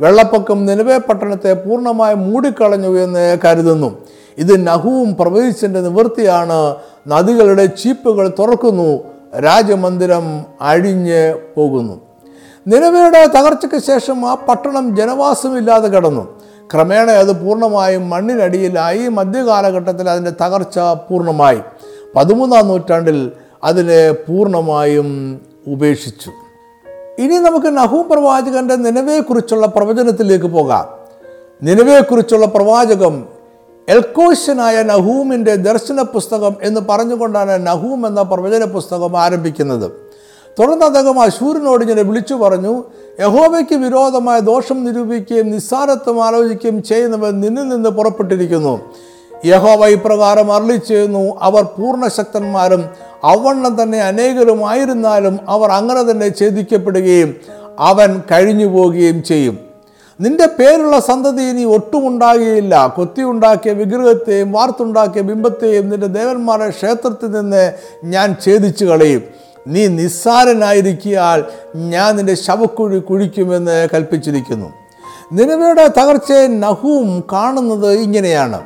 വെള്ളപ്പൊക്കം നിലവേ പട്ടണത്തെ പൂർണമായും മൂടിക്കളഞ്ഞു എന്ന് കരുതുന്നു. ഇത് നഹുവും പ്രവചിച്ചതിന്റെ നിവൃത്തിയാണ്. നദികളുടെ ചീപ്പുകൾ തുറക്കുന്നു. രാജമന്ദിരം അഴിഞ്ഞ് പോകുന്നു. നിലവയുടെ തകർച്ചയ്ക്ക് ശേഷം ആ പട്ടണം ജനവാസമില്ലാതെ കിടന്നു. ക്രമേണ അത് പൂർണമായും മണ്ണിനടിയിലായി. മധ്യകാലഘട്ടത്തിൽ അതിന്റെ തകർച്ച പൂർണമായി. പതിമൂന്നാം നൂറ്റാണ്ടിൽ അതിനെ പൂർണമായും ഉപേക്ഷിച്ചു. ഇനി നമുക്ക് നഹൂ പ്രവാചകന്റെ നിലവയെക്കുറിച്ചുള്ള പ്രവചനത്തിലേക്ക് പോകാം. നിലവയെക്കുറിച്ചുള്ള പ്രവാചകം എൽക്കോഷ്യനായ നഹൂമിന്റെ ദർശന പുസ്തകം എന്ന് പറഞ്ഞുകൊണ്ടാണ് നഹൂം എന്ന പ്രവചന പുസ്തകം ആരംഭിക്കുന്നത്. തുടർന്ന് അദ്ദേഹം അശൂരിനോട് ഇങ്ങനെ വിളിച്ചു പറഞ്ഞു യഹോവയ്ക്ക് വിരോധമായ ദോഷം നിരൂപിക്കുകയും നിസ്സാരത്വം ആലോചിക്കുകയും ചെയ്യുന്നവൻ നിന്നിൽ നിന്ന് പുറപ്പെട്ടിരിക്കുന്നു. യഹോവ ഇപ്രകാരം അരളി ചെയ്യുന്നു അവർ പൂർണശക്തന്മാരും അവണ്ണം തന്നെ അനേകരുമായിരുന്നാലും അവർ അങ്ങനെ തന്നെ ഛേദിക്കപ്പെടുകയും അവൻ കഴിഞ്ഞു പോവുകയും ചെയ്യും. നിന്റെ പേരുള്ള സന്തതി ഇനി ഒട്ടുമുണ്ടാകുകയില്ല കൊത്തിയുണ്ടാക്കിയ വിഗ്രഹത്തെയും വാർത്തുണ്ടാക്കിയ ബിംബത്തെയും നിന്റെ ദേവന്മാരുടെ ക്ഷേത്രത്തിൽ നിന്ന് ഞാൻ ഛേദിച്ചു കളയും നീ നിസ്സാരനായിരിക്കിയാൽ ഞാൻ നിന്റെ ശവക്കുഴി കുഴിക്കുമെന്ന് കൽപ്പിച്ചിരിക്കുന്നു. നിലവയുടെ തകർച്ചയെ നഹൂം കാണുന്നത് ഇങ്ങനെയാണ്.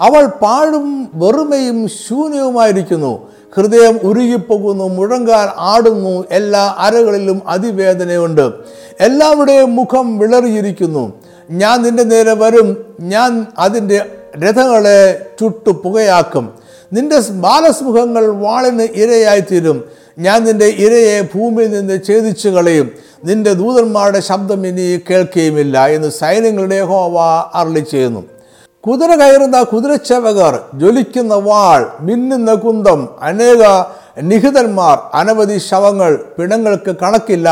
അവൾ പാഴും വെറുമയും ശൂന്യവുമായിരിക്കുന്നു. ഹൃദയം ഉരുകിപ്പോകുന്നു മുഴങ്കാൽ ആടുന്നു എല്ലാ അരകളിലും അതിവേദനയുണ്ട്. എല്ലാവരുടെയും മുഖം വിളറിയിരിക്കുന്നു. ഞാൻ നിന്റെ നേരെ വരും ഞാൻ അതിന്റെ രഥങ്ങളെ ചുട്ടു പുകയാക്കും നിന്റെ ബാലസ്മുഖങ്ങൾ വാളിന് ഇരയായിത്തീരും. ഞാൻ നിന്റെ ഇരയെ ഭൂമിയിൽ നിന്ന് ഛേദിച്ചു കളയും. നിന്റെ ദൂതന്മാരുടെ ശബ്ദം ഇനി കേൾക്കുകയുമില്ല എന്ന് സൈന്യങ്ങളുടെ ഹോവ അരളി ചെയ്യുന്നു. കുതിര കയറുന്ന കുതിരച്ചവകർ ജ്വലിക്കുന്ന വാൾ മിന്നുന്ന കുന്തം അനേക നിഹിതന്മാർ അനവധി ശവങ്ങൾ പിണങ്ങൾക്ക് കണക്കില്ല.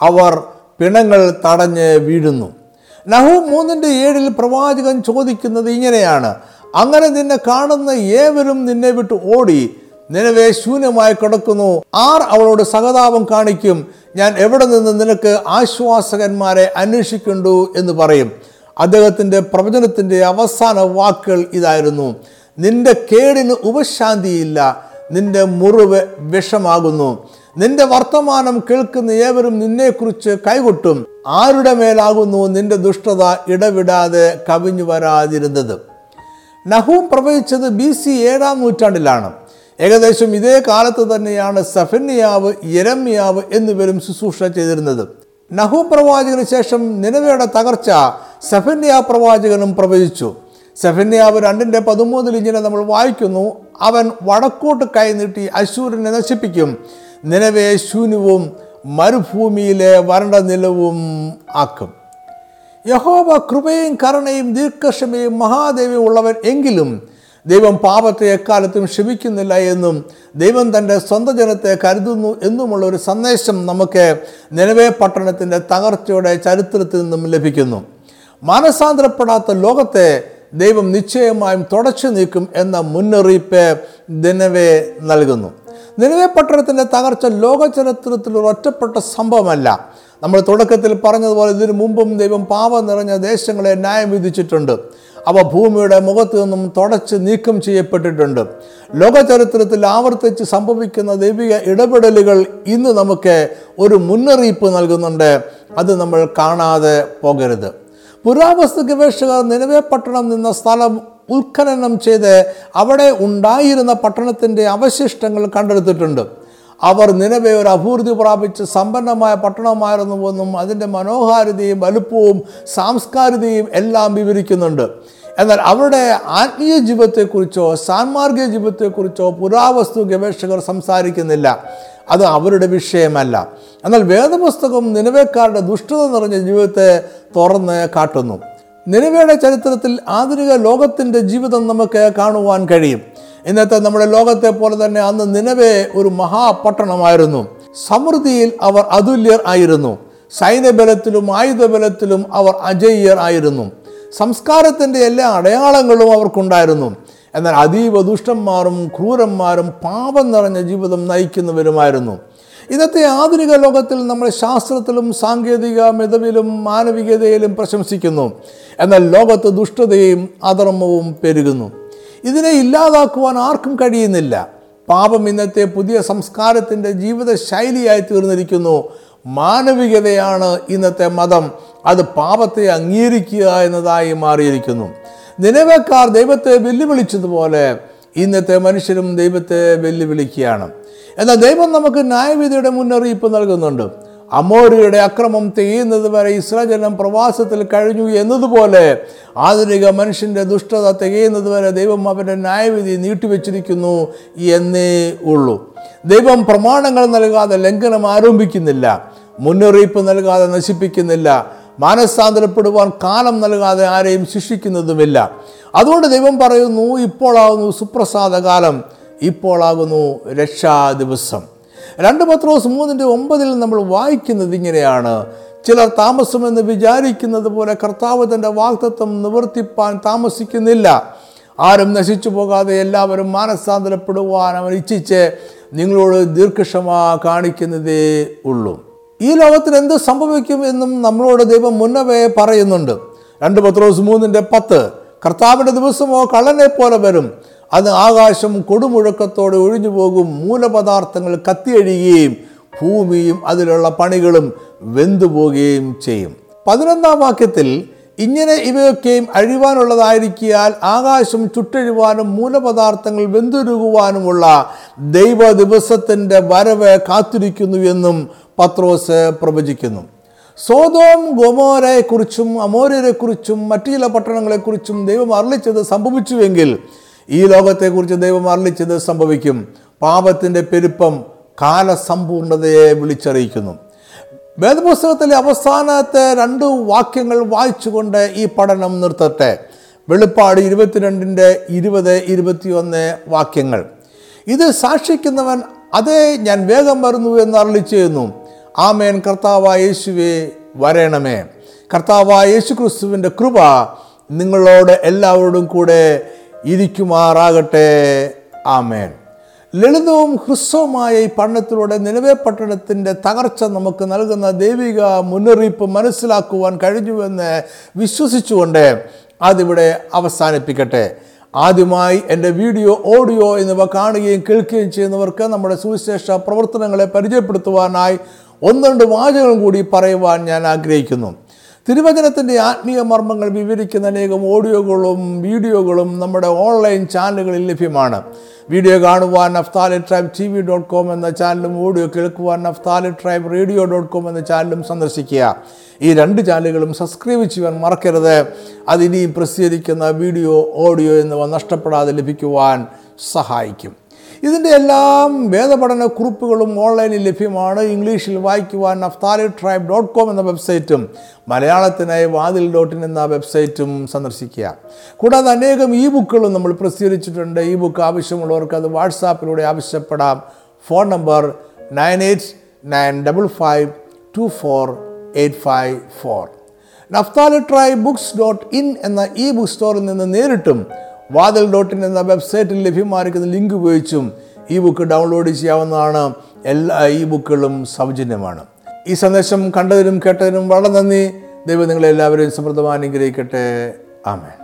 അവർ പിണങ്ങൾ തടഞ്ഞ് വീഴുന്നു. നഹു മൂന്നിന്റെ ഏഴിൽ പ്രവാചകൻ ചോദിക്കുന്നത് ഇങ്ങനെയാണ്. അങ്ങനെ നിന്നെ കാണുന്ന ഏവരും നിന്നെ വിട്ട് ഓടി നിലവെ ശൂന്യമായി കിടക്കുന്നു. ആർ അവളോട് സഹതാപം കാണിക്കും. ഞാൻ എവിടെ നിന്ന് നിനക്ക് ആശ്വാസകന്മാരെ അന്വേഷിക്കണ്ടു എന്ന് പറയും. അദ്ദേഹത്തിന്റെ പ്രവചനത്തിന്റെ അവസാന വാക്കുകൾ ഇതായിരുന്നു. നിന്റെ കേടിന് ഉപശാന്തിയില്ല. നിന്റെ മുറിവ് വിഷമാകുന്നു. നിന്റെ വർത്തമാനം കേൾക്കുന്ന ഏവരും നിന്നെക്കുറിച്ച് കൈകൊട്ടും. ആരുടെ മേലാകുന്നു നിന്റെ ദുഷ്ടത ഇടവിടാതെ കവിഞ്ഞു വരാതിരുന്നത്? നഹൂം പ്രവചിച്ചത് ബി സി ഏഴാം നൂറ്റാണ്ടിലാണ്. ഏകദേശം ഇതേ കാലത്ത് തന്നെയാണ് സഫന്യാവ് യരമ്യാവ് എന്നിവരും ശുശ്രൂഷ ചെയ്തിരുന്നത്. നഹു പ്രവാചകന് ശേഷം നിലവയുടെ തകർച്ച സഫന്യാ പ്രവാചകനും പ്രവചിച്ചു. സഫന്യാവ് രണ്ടിന്റെ പതിമൂന്നിൽ ഇങ്ങനെ നമ്മൾ വായിക്കുന്നു അവൻ വടക്കോട്ട് കൈനീട്ടി അശൂരനെ നശിപ്പിക്കും. നിലവേ ശൂന്യവും മരുഭൂമിയിലെ വരണ്ട നിലവും ആക്കും. യഹോവ കൃപയും കരുണയും ദീർഘക്ഷമയും മഹാദേവിയും ഉള്ളവൻ എങ്കിലും ദൈവം പാപത്തെ എക്കാലത്തും ക്ഷമിക്കുന്നില്ല എന്നും ദൈവം തന്റെ സ്വന്തം ജനത്തെ കരുതുന്നു എന്നുമുള്ള ഒരു സന്ദേശം നമുക്ക് നിലവേ പട്ടണത്തിന്റെ തകർച്ചയുടെ ചരിത്രത്തിൽ നിന്നും ലഭിക്കുന്നു. മാനസാന്തരപ്പെടാത്ത ലോകത്തെ ദൈവം നിശ്ചയമായും തുടച്ചു നീക്കും എന്ന മുന്നറിയിപ്പ് ദിനവേ നൽകുന്നു. നിലവേ പട്ടണത്തിന്റെ തകർച്ച ലോക ചരിത്രത്തിൽ ഒരു ഒറ്റപ്പെട്ട സംഭവമല്ല. നമ്മൾ തുടക്കത്തിൽ പറഞ്ഞതുപോലെ ഇതിനു മുമ്പും ദൈവം പാപം നിറഞ്ഞ ദേശങ്ങളെ ന്യായം വിധിച്ചിട്ടുണ്ട്. അവ ഭൂമിയുടെ മുഖത്തു നിന്നും തുടച്ച് നീക്കം ചെയ്യപ്പെട്ടിട്ടുണ്ട്. ലോക ചരിത്രത്തിൽ ആവർത്തിച്ച് സംഭവിക്കുന്ന ദൈവിക ഇടപെടലുകൾ ഇന്ന് നമുക്ക് ഒരു മുന്നറിയിപ്പ് നൽകുന്നുണ്ട്. അത് നമ്മൾ കാണാതെ പോകരുത്. പുരാവസ്തു ഗവേഷകർ നിലവേ പട്ടണം നിന്ന സ്ഥലം ഉത്ഖനനം ചെയ്ത് അവിടെ ഉണ്ടായിരുന്ന പട്ടണത്തിന്റെ അവശിഷ്ടങ്ങൾ കണ്ടെടുത്തിട്ടുണ്ട്. അവർ നിലവെ ഒരു അഭിവൃദ്ധി പ്രാപിച്ച് സമ്പന്നമായ പട്ടണമായിരുന്നു എന്നും അതിന്റെ മനോഹാരിതയും വലുപ്പവും സാംസ്കാരികതയും എല്ലാം വിവരിക്കുന്നുണ്ട്. എന്നാൽ അവരുടെ ആത്മീയ ജീവിതത്തെക്കുറിച്ചോ സാൻമാർഗിക ജീവിതത്തെക്കുറിച്ചോ പുരാവസ്തു ഗവേഷകർ സംസാരിക്കുന്നില്ല. അത് അവരുടെ വിഷയമല്ല. എന്നാൽ വേദപുസ്തകം നിലവേക്കാരുടെ ദുഷ്ടത നിറഞ്ഞ ജീവിതത്തെ തുറന്ന് കാട്ടുന്നു. നിലവയുടെ ചരിത്രത്തിൽ ആധുനിക ലോകത്തിന്റെ ജീവിതം നമുക്ക് കാണുവാൻ കഴിയും. ഇന്നത്തെ നമ്മുടെ ലോകത്തെ പോലെ തന്നെ അന്ന് നിലവെ ഒരു മഹാപട്ടണമായിരുന്നു. സമൃദ്ധിയിൽ അവർ അതുല്യർ ആയിരുന്നു. സൈന്യബലത്തിലും ആയുധബലത്തിലും അവർ അജയ്യർ ആയിരുന്നു. സംസ്കാരത്തിന്റെ എല്ലാ അടയാളങ്ങളും അവർക്കുണ്ടായിരുന്നു. എന്നാൽ അതീവ ദുഷ്ടന്മാരും ക്രൂരന്മാരും പാപം നിറഞ്ഞ ജീവിതം നയിക്കുന്നവരുമായിരുന്നു. ഇന്നത്തെ ആധുനിക ലോകത്തിൽ നമ്മൾ ശാസ്ത്രത്തിലും സാങ്കേതിക മിതവിലും മാനവികതയിലും പ്രശംസിക്കുന്നു. എന്നാൽ ലോകത്ത് ദുഷ്ടതയും അധർമ്മവും പെരുകുന്നു. ഇതിനെ ഇല്ലാതാക്കുവാൻ ആർക്കും കഴിയുന്നില്ല. പാപം ഇന്നത്തെ പുതിയ സംസ്കാരത്തിന്റെ ജീവിത ശൈലിയായി തീർന്നിരിക്കുന്നു. മാനവികതയാണ് ഇന്നത്തെ മതം. അത് പാപത്തെ അംഗീകരിക്കുക എന്നതായി മാറിയിരിക്കുന്നു. നിലവേക്കാർ ദൈവത്തെ വെല്ലുവിളിച്ചതുപോലെ ഇന്നത്തെ മനുഷ്യരും ദൈവത്തെ വെല്ലുവിളിക്കുകയാണ്. എന്നാൽ ദൈവം നമുക്ക് ന്യായവിധിയുടെ മുന്നറിയിപ്പ് നൽകുന്നുണ്ട്. അമോരിയുടെ അക്രമം തെയ്യുന്നത് വരെ ഇസ്രാജനം പ്രവാസത്തിൽ കഴിഞ്ഞു എന്നതുപോലെ ആധുനിക മനുഷ്യന്റെ ദുഷ്ടത തികയുന്നത് വരെ ദൈവം അവന്റെ ന്യായവിധി നീട്ടിവെച്ചിരിക്കുന്നു എന്നേ ഉള്ളൂ. ദൈവം പ്രമാണങ്ങൾ നൽകാതെ ലംഘനം ആരംഭിക്കുന്നില്ല മുന്നറിയിപ്പ് നൽകാതെ നശിപ്പിക്കുന്നില്ല മാനസാന്തരപ്പെടുവാൻ കാലം നൽകാതെ ആരെയും ശിക്ഷിക്കുന്നതുമില്ല. അതുകൊണ്ട് ദൈവം പറയുന്നു ഇപ്പോളാകുന്നു സുപ്രസാദ കാലം ഇപ്പോളാകുന്നു രക്ഷാ ദിവസം രണ്ട് പത്രോസ് മൂന്നിന്റെ ഒമ്പതിൽ നമ്മൾ വായിക്കുന്നത് ഇങ്ങനെയാണ്. ചിലർ താമസമെന്ന് വിചാരിക്കുന്നത് പോലെ കർത്താവ് തന്റെ വാക്തത്വം നിവർത്തിപ്പാൻ താമസിക്കുന്നില്ല. ആരും നശിച്ചു പോകാതെ എല്ലാവരും മാനസാന്തരപ്പെടുവാൻ അവൻ ഇച്ഛിച്ച് നിങ്ങളോട് ദീർഘക്ഷമ കാണിക്കുന്നതേ ഉള്ളൂ. ഈ ലോകത്തിൽ എന്ത് സംഭവിക്കും എന്നും നമ്മളോട് ദൈവം മുന്നവേ പറയുന്നുണ്ട്. രണ്ട് പത്രോസ് മൂന്നിന്റെ പത്ത് കർത്താവിന്റെ ദിവസമോ കള്ളനെ പോലെ വരും. അത് ആകാശം കൊടുമുഴക്കത്തോടെ ഒഴിഞ്ഞു പോകും. മൂലപദാർത്ഥങ്ങൾ കത്തിയഴിയുകയും ഭൂമിയും അതിലുള്ള പണികളും വെന്തുപോകുകയും ചെയ്യും. പതിനൊന്നാം വാക്യത്തിൽ ഇങ്ങനെ ഇവയൊക്കെയും അഴിവാനുള്ളതായിരിക്കിയാൽ ആകാശം ചുട്ടഴിവാനും മൂലപദാർത്ഥങ്ങൾ വെന്തുരുകുവാനുമുള്ള ദൈവ ദിവസത്തിന്റെ വരവ് കാത്തിരിക്കുന്നു എന്നും പത്രോസ് പ്രവചിക്കുന്നു. സോതോം ഗൊമോരയെക്കുറിച്ചും അമോര്യരെക്കുറിച്ചും മറ്റു ചില പട്ടണങ്ങളെക്കുറിച്ചും ദൈവം അറിളിച്ചത് സംഭവിച്ചുവെങ്കിൽ ഈ ലോകത്തെക്കുറിച്ച് ദൈവം അറിളിച്ചത് സംഭവിക്കും. പാപത്തിന്റെ പെരുപ്പം കാലസമ്പൂർണതയെ വിളിച്ചറിയിക്കുന്നു. വേദപുസ്തകത്തിലെ അവസാനത്തെ രണ്ട് വാക്യങ്ങൾ വായിച്ചുകൊണ്ട് ഈ പഠനം നിർത്തട്ടെ. വെളുപ്പാട് ഇരുപത്തിരണ്ടിന്റെ ഇരുപത് ഇരുപത്തിയൊന്ന് വാക്യങ്ങൾ. ഇത് സാക്ഷിക്കുന്നവൻ അതേ ഞാൻ വേഗം വരുന്നു എന്ന് അരളി ആമേൻ. കർത്താവായ യേശുവെ വരണമേ. കർത്താവായ യേശു ക്രിസ്തുവിന്റെ കൃപ നിങ്ങളോട് എല്ലാവരോടും കൂടെ ഇരിക്കുമാറാകട്ടെ. ആമേൻ. ലളിതവും ഹ്രസ്വമായ ഈ പഠനത്തിലൂടെ നിലവേ പട്ടണത്തിന്റെ തകർച്ച നമുക്ക് നൽകുന്ന ദൈവിക മുന്നറിയിപ്പ് മനസ്സിലാക്കുവാൻ കഴിഞ്ഞുവെന്ന് വിശ്വസിച്ചുകൊണ്ട് അതിവിടെ അവസാനിപ്പിക്കട്ടെ. ആദ്യമായി എന്റെ വീഡിയോ ഓഡിയോ എന്നിവ കാണുകയും കേൾക്കുകയും ചെയ്യുന്നവർക്ക് നമ്മുടെ സുവിശേഷ പ്രവർത്തനങ്ങളെ പരിചയപ്പെടുത്തുവാനായി ഒന്ന് രണ്ട് വാചകങ്ങൾ കൂടി പറയുവാൻ ഞാൻ ആഗ്രഹിക്കുന്നു. തിരുവചനത്തിന്റെ ആത്മീയ മർമ്മങ്ങൾ വിവരിക്കുന്ന അനേകം ഓഡിയോകളും വീഡിയോകളും നമ്മുടെ ഓൺലൈൻ ചാനലുകളിൽ ലഭ്യമാണ്. വീഡിയോ കാണുവാൻ Naphtali tribe T V dot com എന്ന ചാനലും ഓഡിയോ കേൾക്കുവാൻ Naphtali tribe radio dot com എന്ന ചാനലും സന്ദർശിക്കുക. ഈ രണ്ട് ചാനലുകളും സബ്സ്ക്രൈബ് ചെയ്യാൻ മറക്കരുത്. അതിനി പ്രസിദ്ധീകരിക്കുന്ന വീഡിയോ ഓഡിയോ എന്നിവ നഷ്ടപ്പെടാതെ ലഭിക്കുവാൻ സഹായിക്കും. ഇതിന്റെ എല്ലാം വേദപഠന കുറിപ്പുകളും ഓൺലൈനിൽ ലഭ്യമാണ്. ഇംഗ്ലീഷിൽ വായിക്കുവാൻ നഫ്താലി ട്രൈബ് ഡോട്ട് കോം എന്ന വെബ്സൈറ്റും മലയാളത്തിനായി വാതിൽ ഡോട്ട് ഇൻ എന്ന വെബ്സൈറ്റും സന്ദർശിക്കുക. കൂടാതെ അനേകം ഇ ബുക്കുകളും നമ്മൾ പ്രസിദ്ധീകരിച്ചിട്ടുണ്ട്. ഇ ബുക്ക് ആവശ്യമുള്ളവർക്ക് അത് വാട്സാപ്പിലൂടെ ആവശ്യപ്പെടാം. Phone number nine eight nine double five two four eight five four. Naphtali tribe books dot in എന്ന ഇ ബുക്ക് സ്റ്റോറിൽ നിന്ന് നേരിട്ടും വാതിൽ ഡോട്ട് ഇൻ എന്ന വെബ്സൈറ്റിൽ ലഭ്യമായിരിക്കുന്ന ലിങ്ക് ഉപയോഗിച്ചും ഈ ബുക്ക് ഡൗൺലോഡ് ചെയ്യാവുന്നതാണ്. എല്ലാ ഈ ബുക്കുകളും സൗജന്യമാണ്. ഈ സന്ദേശം കണ്ടതിനും കേട്ടതിനും വളരെ നന്ദി. ദൈവം നിങ്ങളെല്ലാവരെയും സമൃദ്ധമായി അനുഗ്രഹിക്കട്ടെ. ആമേൻ.